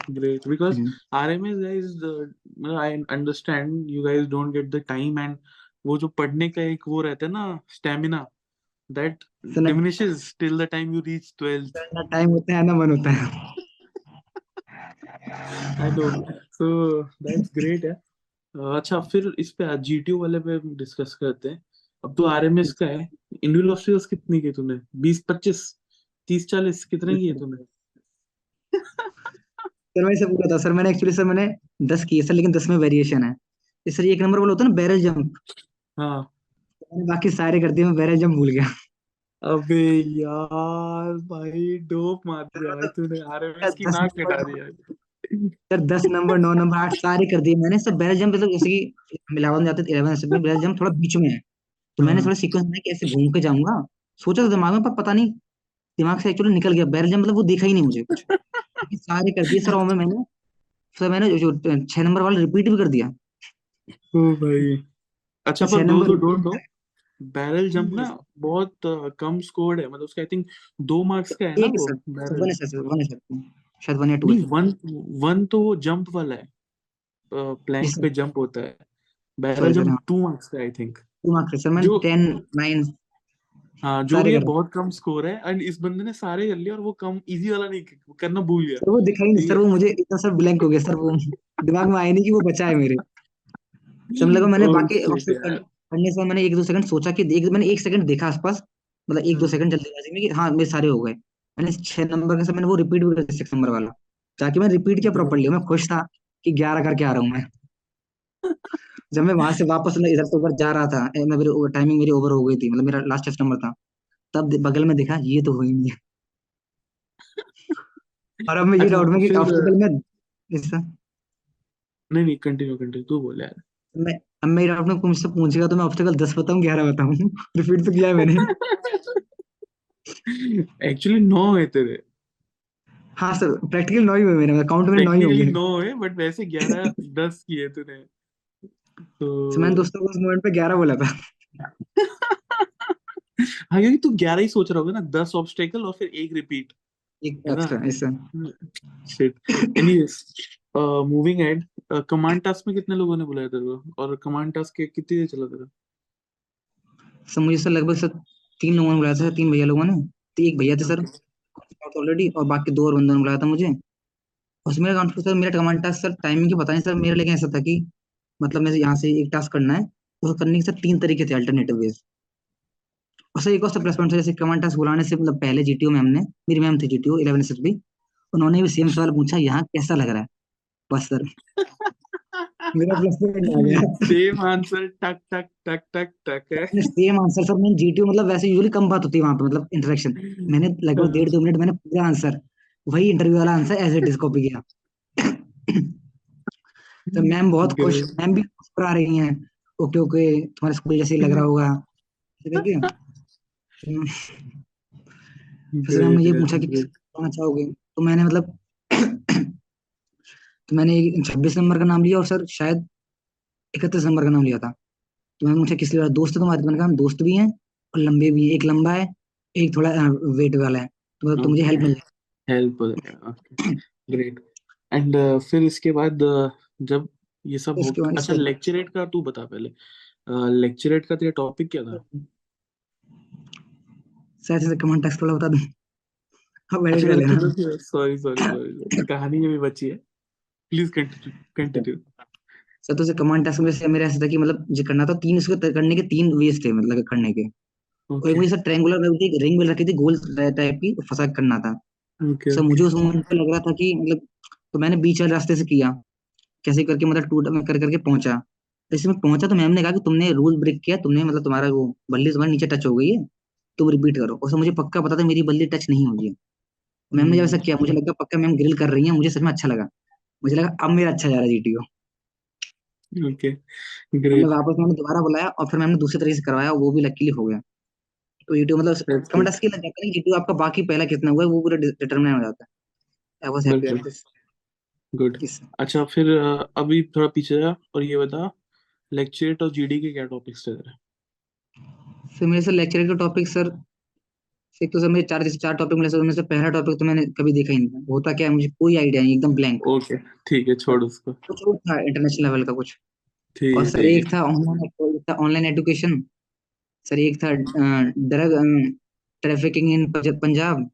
Great, because RMS guys, uh, I understand you guys don't get the time and वो जो पढ़ने का एक वो रहता है ना स्टेमिना So ना- diminishes till the time you 12th. ना टाइम होता है ना मन होता है I know. So that's great है. अच्छा फिर इस पे GTO वाले पे डिस्कस करते हैं. अब तो RMS का है. इंडिविजुअल ऑब्स्टिकल्स कितनी की तूने? 20 25 30 40 कितने किए तूने? सर मैं इसे पूरा था सर मैंने एक्चुअली सर मैंने दस किए सर लेकिन दस में वेरिएशन है सर एक नंबर वाला होता है ना बैरल जंप हाँ। मैंने बाकी सारे कर दिए मैं बैरल जंप भूल गया। अबे यार भाई डोप मार दिया भाई तूने। आरएमएस की नाक कटा दिया सर दस नंबर नौ नंबर आठ सारे कर दिए मैंने। सब बैरल जंप मतलब जैसे कि इलेवन जाते थे इलेवन में बैरल जंप थोड़ा बीच में है। तो मैंने हाँ। थोड़ा सीक्वेंस में कैसे घूम के जाऊँगा। सोचा था दिमाग में पर पता नहीं दिमाग से एक्चुअली निकल गया। बैरल जंप मतलब वो देखा ही नहीं मुझे कुछ। सारे कर दिए सर और मैं मैंने। सर मैंने जो छह नंबर वाला रिपीट भी कर दिया। ओ भाई। अच्छा छह पर दोस्त number don't know barrel jump ना बहुत कम स्कोर्ड है। मतलब उसका आई थिंक दो मार्क्स का है ना एक वो सर बैरल वन है सर वन है सर शायद वन या टू नहीं वन वन तो वो जंप वाला है। प्लैंक पे जंप होता है। बैरल जंप हाँ। टू मार्क्स का I think two marks sir मैंने जो- टेन नाइन हाँ जो सारे भी है कर- बहुत कम स्कोर है। एंड इस बंदे ने सारे कर लिए और वो कम इजी वाला नहीं करना भूल गया। सर वो दिखा ही नहीं ठीक सर। वो मुझे इतना सर ब्लैंक हो गया सर वो दिमाग में आया नहीं कि वो बचा है मेरे। सर लगा मैंने बाकी ऑप्शन पढ़ने से मैंने एक दो सेकंड सोचा कि एक मैंने एक सेकंड देखा आसपास मतलब एक दो। सेकंड जल्दीबाजी में कि हाँ मेरे सारे हो गए। मैंने छह नंबर का मैंने वो रिपीट भी कर दिया सिक्स नंबर वाला ताकि मैं रिपीट किया प्रॉपरली मैं खुश था कि ग्यारह करके आ रहा हूँ मैं। जब मैं वहाँ से वापस इधर से ऊपर जा रहा था मैं मेरी टाइमिंग मेरी ओवर हो गई थी मतलब मेरा लास्ट टेस्ट नंबर था तब बगल में देखा ये तो हुई नहीं और अब मैं ये अच्छा, डाउट में कि ऑब्स्टिकल में इसका नहीं नहीं कंटिन्यू कंटिन्यू तू बोल यार। मैं अब मैं डाउट में मुझसे पूछेगा तो मैं ऑब्स्टिकल दस बताऊँ ग्यारह बताऊँ? रिपीट तो किया है मैंने। एक्चुअली नौ है तेरे। हाँ सर प्रैक्टिकल नौ ही हुए मेरे काउंट में नौ ही हो गए नौ है बट वैसे ग्यारह दस किए तूने। तो तो मैंने दोस्तों को उस मोमेंट पे ग्यारह बोला था। हाँ क्योंकि तू ग्यारह ही सोच रहा होगा ना दस ऑब्स्टेकल और फिर एक रिपीट एक? एक्स्ट्रा ऐसा। Shit anyways moving ahead command task में कितने लोगों ने बुलाया तेरे और कमांड टास्क के कितनी देर चला तेरा? सर मुझे सर लगभग सर तीन लोगों ने बुलाया था तीन भैया लोगों ने। तो एक भैया थे सर ऑलरेडी और बाकी दो और बंदों ने बुलाया था मुझे। उसमें मेरा काउंट सर मेरा कमांड टास्क सर टाइमिंग की पता नहीं सर मेरा लेकिन ऐसा था कि मतलब मैं यहाँ से एक टास्क करना है उसको करने के सर तीन तरीके थे अल्टरनेटिव वेज और सर एक और सर प्लस पॉइंट जैसे कमांड टास्क बुलाने से मतलब पहले जीटीओ मैम ने मेरी मैम थी जीटीओ इलेवन एस भी उन्होंने भी सेम सवाल पूछा यहाँ कैसा लग रहा है? बस सर मेरा प्लस पॉइंट आ गया। सेम आंसर टक टक टक टक टक है। सेम आंसर सर मैंने जीटीओ मतलब वैसे यूजुअली कम बात होती है वहाँ पे मतलब इंटरेक्शन मैंने लगभग डेढ़ दो मिनट मैंने पूरा आंसर वही इंटरव्यू वाला answer as it is copy किया। तो मैम बहुत खुश मैम भी मुस्कुरा रही हैं। ओके ओके तुम्हारे स्कूल जैसे लग रहा होगा। करके तो फिर मैम ने ये पूछा कि great. करना चाहोगे? तो मैंने मतलब तो मैंने छब्बीस नंबर का नाम लिया और सर शायद इकतीस नंबर का नाम लिया था। तो मैंने पूछा किस लिए दोस्त है तुम्हारे तो मैंने कहा हम दोस्त भी हैं और लंबे भी हैं। एक लंबा है एक थोड़ा वेट वाला है। तो मतलब तो मुझे हेल्प मिल हेल्प जाएगा ओके ग्रेट एंड फिर इसके बाद जब ये सब अच्छा लेक्चरेट का तू बता पहले। लेक्चरेट का तेरा टॉपिक क्या था? शायद से कमांड टेक्स्ट वाला बता दूँ। सॉरी सॉरी सॉरी कहानी में भी बची है। प्लीज़ कंटिन्यू सर तो कमांड टास्क में से मेरा ऐसा था कि मतलब जो करना था तीन उसको करने के तीन वेज थे मतलब करने के। और एक ओके मुझे सर ट्रायंगुलर रिंग मिल रखी थी गोल टाइप की फंसा करना था। ओके सर मुझे उस मोमेंट पे लग रहा था कि मतलब तो मैंने बीच वाले रास्ते से किया। कैसे करके मतलब टूट में कर करके पहुँचा। जैसे मैं पहुँचा तो मैम ने कहा कि तुमने रूल ब्रेक किया तुमने मतलब तुम्हारा वो बल्ली तुम्हारे नीचे टच हो गई है तुम रिपीट करो। और सर मुझे पक्का पता था मेरी बल्ली टच नहीं हुई है मैम ने जब ऐसा किया मुझे लगा पक्का मैम ग्रिल कर रही है मुझे सच में अच्छा लगा। मुझे लगा अब मेरा अच्छा जा रहा है जीटीओ ओके ग्रेट वापस मैंने दोबारा बुलाया और फिर मैंने दूसरे तरीके से करवाया वो भी लकीली हो गया। तो जीटीओ मतलब कमेंट टास्क लग जाता है जीटीओ आपका बाकी पहला कितना हुआ है वो पूरा डिटरमिन हो जाता है। I was happy at this good अच्छा फिर अभी थोड़ा पीछे जा और ये बता लेक्चरेट और जीडी के क्या टॉपिक्स थे तेरे फिर मेरे से लेक्चर के टॉपिक सर एक तो सर मेरे चार जैसे चार टॉपिक मिले सर उनमें से पहला टॉपिक तो मैंने कभी देखा ही नहीं होता क्या है मुझे कोई आइडिया नहीं एकदम ब्लैंक ओके ठीक है छोड़ उसको। कुछ और था इंटरनेशनल लेवल का कुछ। ठीक और है सर एक था ऑनलाइन था ऑनलाइन एजुकेशन सर एक था ड्रग ट्रैफिकिंग इन पंजाब।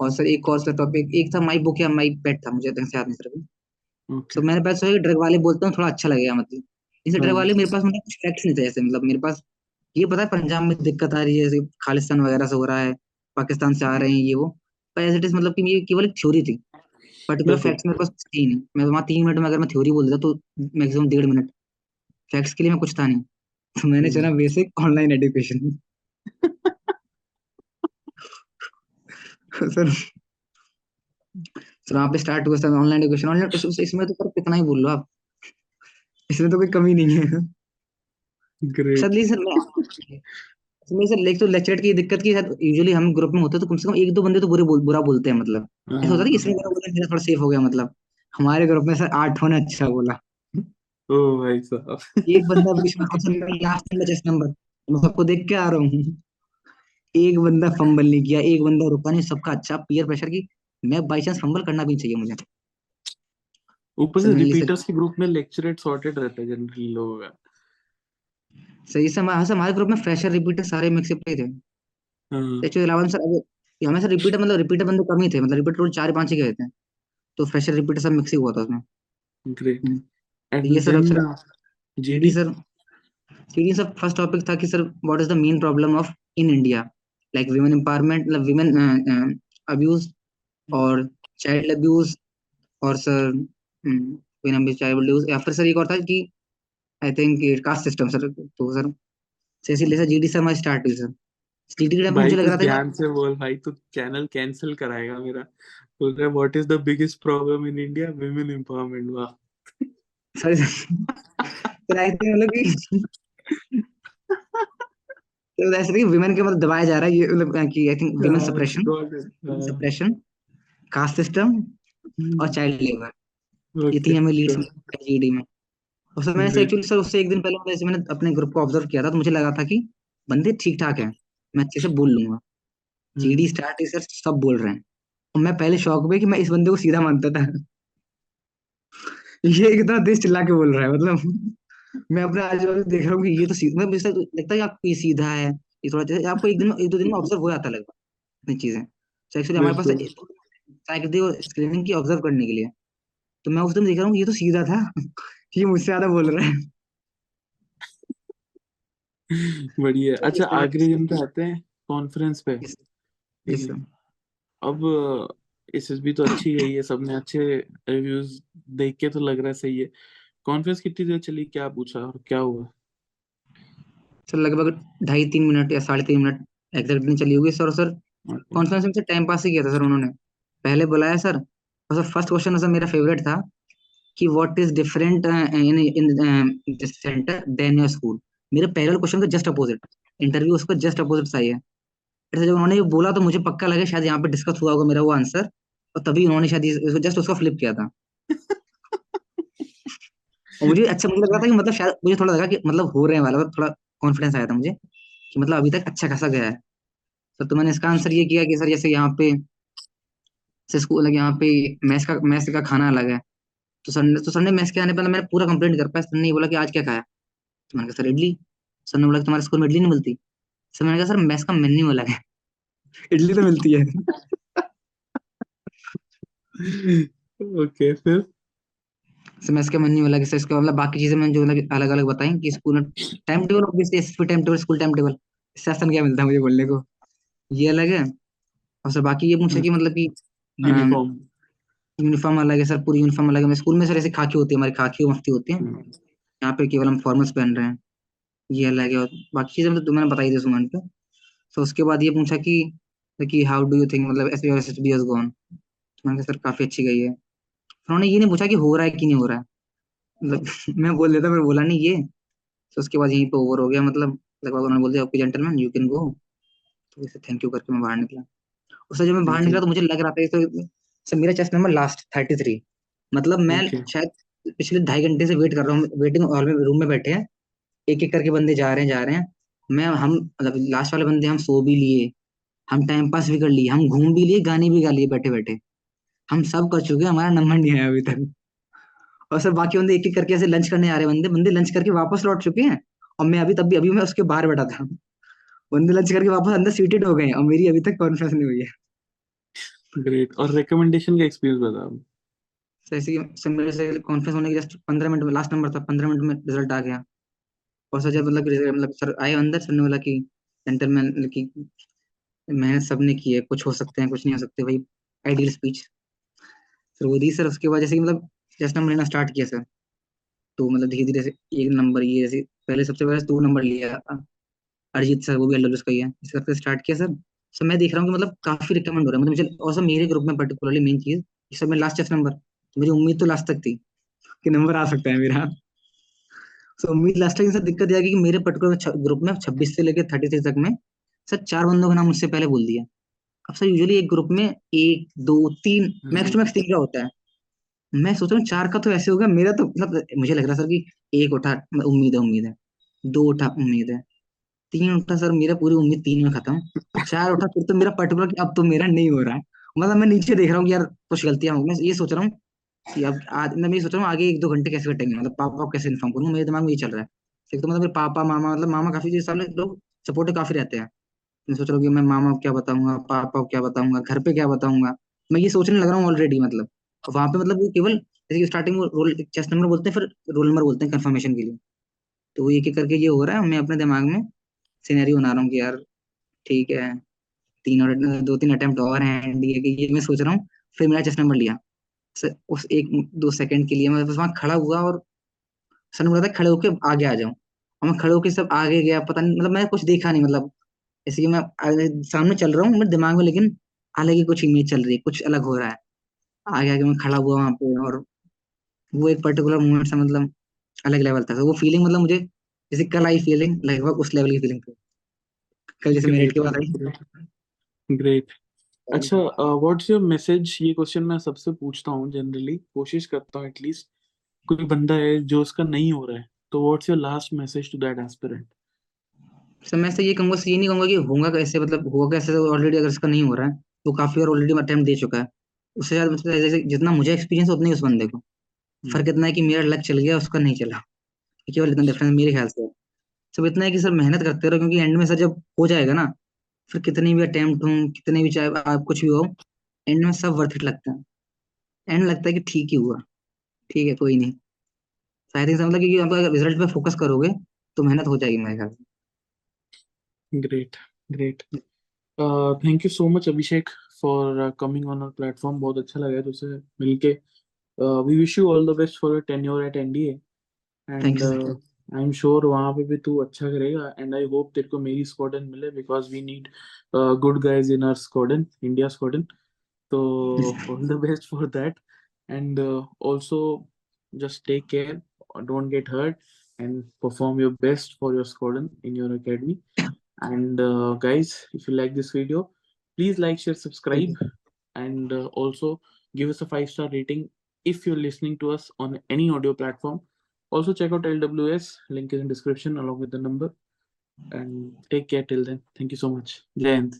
और सर एक और सर टॉपिक एक था माई बुक या माई पेट था मुझे ढंग से याद नहीं सर अभी। तो मैंने सोचा ड्रग वाले बोलता हूँ थोड़ा अच्छा लगेगा मतलब। जैसे ड्रग हाँ वाले मेरे पास मतलब कुछ फैक्ट्स नहीं थे ऐसे मतलब मेरे पास ये पता है पंजाब में दिक्कत आ रही है जैसे खालिस्तान वगैरह से हो रहा है पाकिस्तान से आ रहे हैं ये वो। पर एज इट इज़ मतलब कि ये केवल एक थ्योरी थी। पर्टिकुलर फैक्ट्स मेरे पास थी नहीं। मैं वहाँ तीन मिनट में अगर मैं थ्योरी बोल देता तो मैक्सिमम डेढ़ मिनट फैक्ट्स के लिए मैं कुछ था नहीं। तो मैंने चुना हम्म basic online education sir. Sir वहाँ पे स्टार्ट हुआ सर ऑनलाइन एजुकेशन ऑनलाइन इस, इस- इसमें तो सर कितना ही बोल लो आप। इसमें तो कोई कमी नहीं है। ग्रेट सर सर मैं इसमें सर लेक तो लेक्चरेट की दिक्कत की शायद यूजुअली हम ग्रुप में होते हैं तो कम से कम एक दो बंदे तो बुरे बोल, बुरा बोलते हैं मतलब। ऐसा होता है कि इसने हाँ बुरा बोला मेरा थोड़ा सेफ़ हो गया मतलब। हमारे ग्रुप में सर आठों ने अच्छा बोला। ओ भाई साहब। एक बंदा बीच में सर नंबर मैं सबको देख के आ रहा हूँ। एक बंदा फंबल नहीं किया एक बंदा रुका नहीं सबका अच्छा पीयर प्रेशर की मैं बाई चांस फंबल करना भी चाहिए मुझे। ऊपर से रिपीटर्स के ग्रुप में लेक्चरेट सॉर्टेड रहता है जनरली लोगों। का सही से हमारे हमारे ग्रुप में फ्रेशर रिपीटर सारे मिक्सअप पे ही थे। हाँ। एक्चुअली इलेवन सर हमें सर रिपीटर मतलब रिपीटर बंदे कम ही थे मतलब रिपीटर टोटल चार पाँच ही गए थे। तो फ्रेशर रिपीटर सब मिक्स ही हुआ था उसमें। ग्रेट हम्म, तो ये सर देन अक्सर GD sir GD sir first topic था कि sir what is the main problem of in India like women empowerment मतलब विमेन अब्यूज और चाइल्ड अब्यूज और सर चाइल्ड अब्यूज या फिर सर एक और था कि I think caste system sir तो सर जैसे सर जीडी हमारी स्टार्ट हुई सर जीडी के मुझे लग रहा था ध्यान से बोल भाई तू चैनल कैंसिल कराएगा मेरा। बोल रहा है what is the biggest problem in India women empowerment वाह। सर सर आई थिंक मतलब कि तो ऐसे नहीं विमेन के मतलब दबाया जा रहा है ये मतलब कि I think women suppression suppression caste system और चाइल्ड लेबर ये तीन हमें लीड्स जीडी में। और सर मैंने एक्चुअली सर उससे एक दिन पहले ऐसे मैंने अपने ग्रुप को ऑब्ज़र्व किया था तो मुझे लगा था कि बंदे ठीक ठाक हैं मैं अच्छे से बोल लूँगा। जीडी स्टार्ट सर सब बोल रहे हैं। और मैं पहले शौक में कि मैं इस बंदे को सीधा मानता था। ये कितना तेज चिल्ला के बोल रहा है मतलब। मैं अपने आजू बाजू देख रहा हूँ कि ये तो सीधा मैं मुझे लगता है आपको ये सीधा है ये थोड़ा जैसे आपको एक दिन एक दो दिन में ऑब्ज़र्व हो जाता लगता इतनी चीज़ें। तो एक्चुअली हमारे पास साइकिल स्क्रीनिंग की ऑब्ज़र्व करने के लिए। तो मैं उस दिन देख रहा हूँ ये तो सीधा था। ये मुझसे ज़्यादा बोल रहा है। बढ़िया। तो अच्छा आखिरी दिन पे आते हैं कॉन्फ्रेंस पे। इस, इस, है अब एसएसबी तो अच्छी गई है सबने अच्छे रिव्यूज़ देख के तो लग रहा है सही है। कॉन्फ्रेंस कितनी देर चली क्या पूछा और क्या हुआ? सर लगभग ढाई तीन मिनट या साढ़े तीन मिनट एग्जैक्ट नहीं चली होगी। सर सर कॉन्फ्रेंस में टाइम पास ही किया था सर उन्होंने। पहले बुलाया सर और सर फ़र्स्ट क्वेश्चन सर मेरा फेवरेट था। कि what is different in in this centre than your school मेरे पहले क्वेश्चन का जस्ट अपोजिट इंटरव्यू उसका जस्ट अपोजिट सही है. जब उन्होंने ये बोला तो मुझे पक्का लगा शायद यहाँ पे डिस्कस हुआ होगा मेरा वो आंसर और तभी उन्होंने शायद इसको जस्ट उसका फ्लिप किया था। और मुझे अच्छा मुझे लग रहा था कि मतलब शायद मुझे थोड़ा लगा कि मतलब हो रहे वाला थोड़ा कॉन्फिडेंस आया था मुझे कि मतलब अभी तक अच्छा खासा गया है। सर तो मैंने इसका आंसर ये किया कि सर जैसे यहाँ पे स्कूल अलग यहाँ पे मैथ का मैथ का खाना अलग है। तो सर तो सर ने मैथ के आने पर मैंने पूरा कंप्लेंट कर पाया। सर ने बोला कि आज क्या खाया? तो मैंने कहा सर इडली। सर ने बोला कि तुम्हारे स्कूल में इडली नहीं मिलती। सर मैंने कहा सर मैथ का मेन्यू अलग है। इडली तो मिलती है। ओके फिर? मैथ का मेन्यू अलग है सर इसका मतलब बाकी चीज़ें मैंने जो अलग अलग बताई कि school time table obviously time table school time table इससे आसान क्या मिलता है मुझे बोलने को? ये अलग है। और सर बाकी ये पूछा कि मतलब कि यूनिफॉर्म यूनिफॉर्म अलग है सर पूरी यूनिफॉर्म अलग है। स्कूल में सर ऐसे खाकी होती है हमारी खाकी मफ्ती होती है। यहाँ पे केवल हम फॉर्मल्स पहन रहे हैं ये अलग है। बाकी चीज़ें मतलब मैंने बताई थी सुमन पे तो उसके बाद ये पूछा कि कि हाउ डू यू थिंक मतलब S S B S gone मैंने कहा सर काफ़ी अच्छी गई है। उन्होंने ये नहीं पूछा कि हो रहा है कि नहीं हो रहा है। मतलब मैं बोल देता फिर बोला नहीं ये। तो उसके बाद यहीं पे ओवर हो गया। मतलब लगभग उन्होंने बोल दिया okay gentleman you can go तो वैसे थैंक यू करके मैं बाहर निकला। उससे जब मैं बाहर निकला तो मुझे लग रहा था सर मेरा chest number last thirty three मतलब मैं Okay. शायद पिछले ढाई घंटे से वेट कर रहा हूँ वेटिंग हॉल में रूम में बैठे हैं। एक एक करके बंदे जा रहे हैं जा रहे हैं। मैं हम मतलब लास्ट वाले बंदे हम सो भी लिए हम टाइम पास भी कर लिए हम घूम भी लिए गाने भी गा लिए बैठे बैठे हम सब कर चुके हैं हमारा नंबर नहीं आया अभी तक। और सर बाकी बंदे एक एक करके ऐसे लंच करने आ रहे हैं बंदे। बंदे लंच करके वापस लौट चुके हैं। और मैं अभी तब भी अभी मैं उसके बाहर बैठा था। बंदे लंच करके वापस अंदर सीटेड हो गए और मेरी अभी तक कॉन्फ्रेंस नहीं हुई है। ग्रेट और रिकमेंडेशन का एक्सपीरियंस बताओ। सर इसी सर मेरे से कॉन्फ्रेंस होने के जस्ट पंद्रह मिनट में लास्ट नंबर था, पंद्रह मिनट में रिज़ल्ट आ गया। और सर जब मतलब मतलब सर आए अंदर, सर ने बोला कि जेंटलमैन मतलब कि मेहनत सबने की है, कुछ हो सकते हैं, कुछ नहीं हो सकते भाई आइडियल स्पीच सर वो दी सर, उसके बाद जैसे कि मतलब जस्ट नंबर लेना स्टार्ट किया सर तो मतलब धीरे धीरे एक नंबर ये जैसे पहले सबसे पहले दो नंबर लिया अरिजीत सर, वो भी एल का ही है। इस करके स्टार्ट किया सर सर मैं देख रहा हूँ कि मतलब काफ़ी रिकमेंड हो रहा है। मतलब मुझे और सर मेरे ग्रुप में पर्टिकुलरली मेन चीज़ सर मैं लास्ट चेस्ट नंबर तो मेरी उम्मीद तो लास्ट तक थी कि नंबर आ सकता है मेरा। सो उम्मीद लास्ट तक सर दिक्कत यह कि मेरे पर्टिकुलर ग्रुप में छब्बीस से लेकर थर्टी थ्री तक में सर चार बंदों का नाम मुझसे पहले बोल दिया। अब सर यूजुअली एक ग्रुप में एक दो तीन मैक्स टू मैक्स तीन का होता है। मैं सोच रहा हूँ चार का तो ऐसे होगा मेरा तो मतलब मुझे लग रहा है सर कि एक उठा उम्मीद है उम्मीद है। दो उठा उम्मीद है। तीन उठा सर, मेरा पूरी उम्मीद तीन में खत्म। चार उठा, फिर तो मेरा पर्टिकुलर अब तो मेरा नहीं हो रहा है। मतलब मैं नीचे देख रहा हूँ यार कुछ गलतियाँ हो मैं ये सोच रहा हूँ कि अब आज, मैं ये सोच रहा हूँ आगे एक दो घंटे कैसे कटेंगे? मतलब पापा को कैसे इन्फॉर्म करूँ? मेरे दिमाग में ये चल रहा है। एक तो मतलब मेरे पापा, मामा मतलब मामा काफ़ी जिस सामने लोग सपोर्ट काफ़ी रहते हैं। मैं सोच रहा हूँ कि मैं मामा को क्या बताऊँगा, पापा को क्या बताऊँगा, घर पे क्या बताऊँगा? मैं ये सोचने लग रहा हूँ ऑलरेडी मतलब। वहाँ पे मतलब वो केवल, जैसे स्टार्टिंग रोल चेस्ट नंबर बोलते हैं, फिर रोल नंबर बोलते हैं कंफर्मेशन के लिए। तो वो एक एक करके ये हो रहा है, मैं अपने दिमाग में सिनेरियो बना रहा हूँ कि यार, ठीक है, तीन और, दो तीन अटेम्प्ट और हैं एनडीए के, ये मैं सोच रहा हूँ, फिर मेरा चेस्ट नंबर लिया। उस एक, दो सेकंड के लिए मैं बस वहाँ खड़ा हुआ और सर बोला था, खड़े होके आगे आ जाऊँ और मैं खड़े होके सब आगे गया, पता नहीं मतलब मैंने कुछ देखा नहीं मतलब जैसे कि मैं सामने चल रहा हूँ मेरे दिमाग में, लेकिन अलग ही कुछ इमेज चल रही है, कुछ अलग हो रहा है। आगे आगे मैं खड़ा हुआ वहाँ पे और वो एक पर्टिकुलर मोमेंट सा मतलब अलग लेवल था। तो वो फीलिंग मतलब मुझे जैसे कल आई फीलिंग लगभग उस लेवल की फीलिंग थी। कल जैसे मेरिट के बाद आई ग्रेट अच्छा व्हाट्स योर मैसेज ये क्वेश्चन मैं सबसे पूछता हूँ जनरली कोशिश करता हूँ एटलीस्ट कोई बंदा है जो उसका नहीं हो रहा है। तो what's your last message to that aspirant sir मैं से ये कहूँगा ये नहीं कहूँगा कि होगा कैसे मतलब होगा कैसे तो ऑलरेडी अगर इसका नहीं हो रहा है वो काफ़ी बार ऑलरेडी अटेम्प्ट दे चुका है। उससे ज़्यादा मतलब जितना मुझे एक्सपीरियंस उतना ही उस बंदे को। फ़र्क इतना है कि मेरा लक चल गया उसका नहीं चला। ये केवल इतना डिफरेंस मेरे ख्याल से सब इतना है कि सर मेहनत करते रहो, क्योंकि एंड में सर जब हो जाएगा ना, फिर कितनी भी अटेम्प्ट हो, कितने भी चाहे आप कुछ भी हो एंड में सब वर्थ इट लगता है। एंड लगता है कि ठीक ही हुआ। ठीक है, कोई नहीं। आई थिंक मतलब कि आप रिज़ल्ट पे फोकस करोगे तो मेहनत हो जाएगी मेरे ख्याल से। Great great thank you so much Abhishek for coming on our platform बहुत अच्छा लगा तुझसे मिलके। We wish you all the best for your tenure at NDA And you, sir. I am sure वहाँ पे भी तू अच्छा करेगा एंड आई होप तेरे को मेरी स्क्वाडन मिले because we need good guys in our squadron India squadron तो all the best for that and also just take care don't get hurt and perform your best for your squadron in your academy and uh, guys if you like this video please like share subscribe and uh, also give us a five star rating if you're listening to us on any audio platform also check out lws link is in description along with the number. And take care till then. Thank you so much. Hind.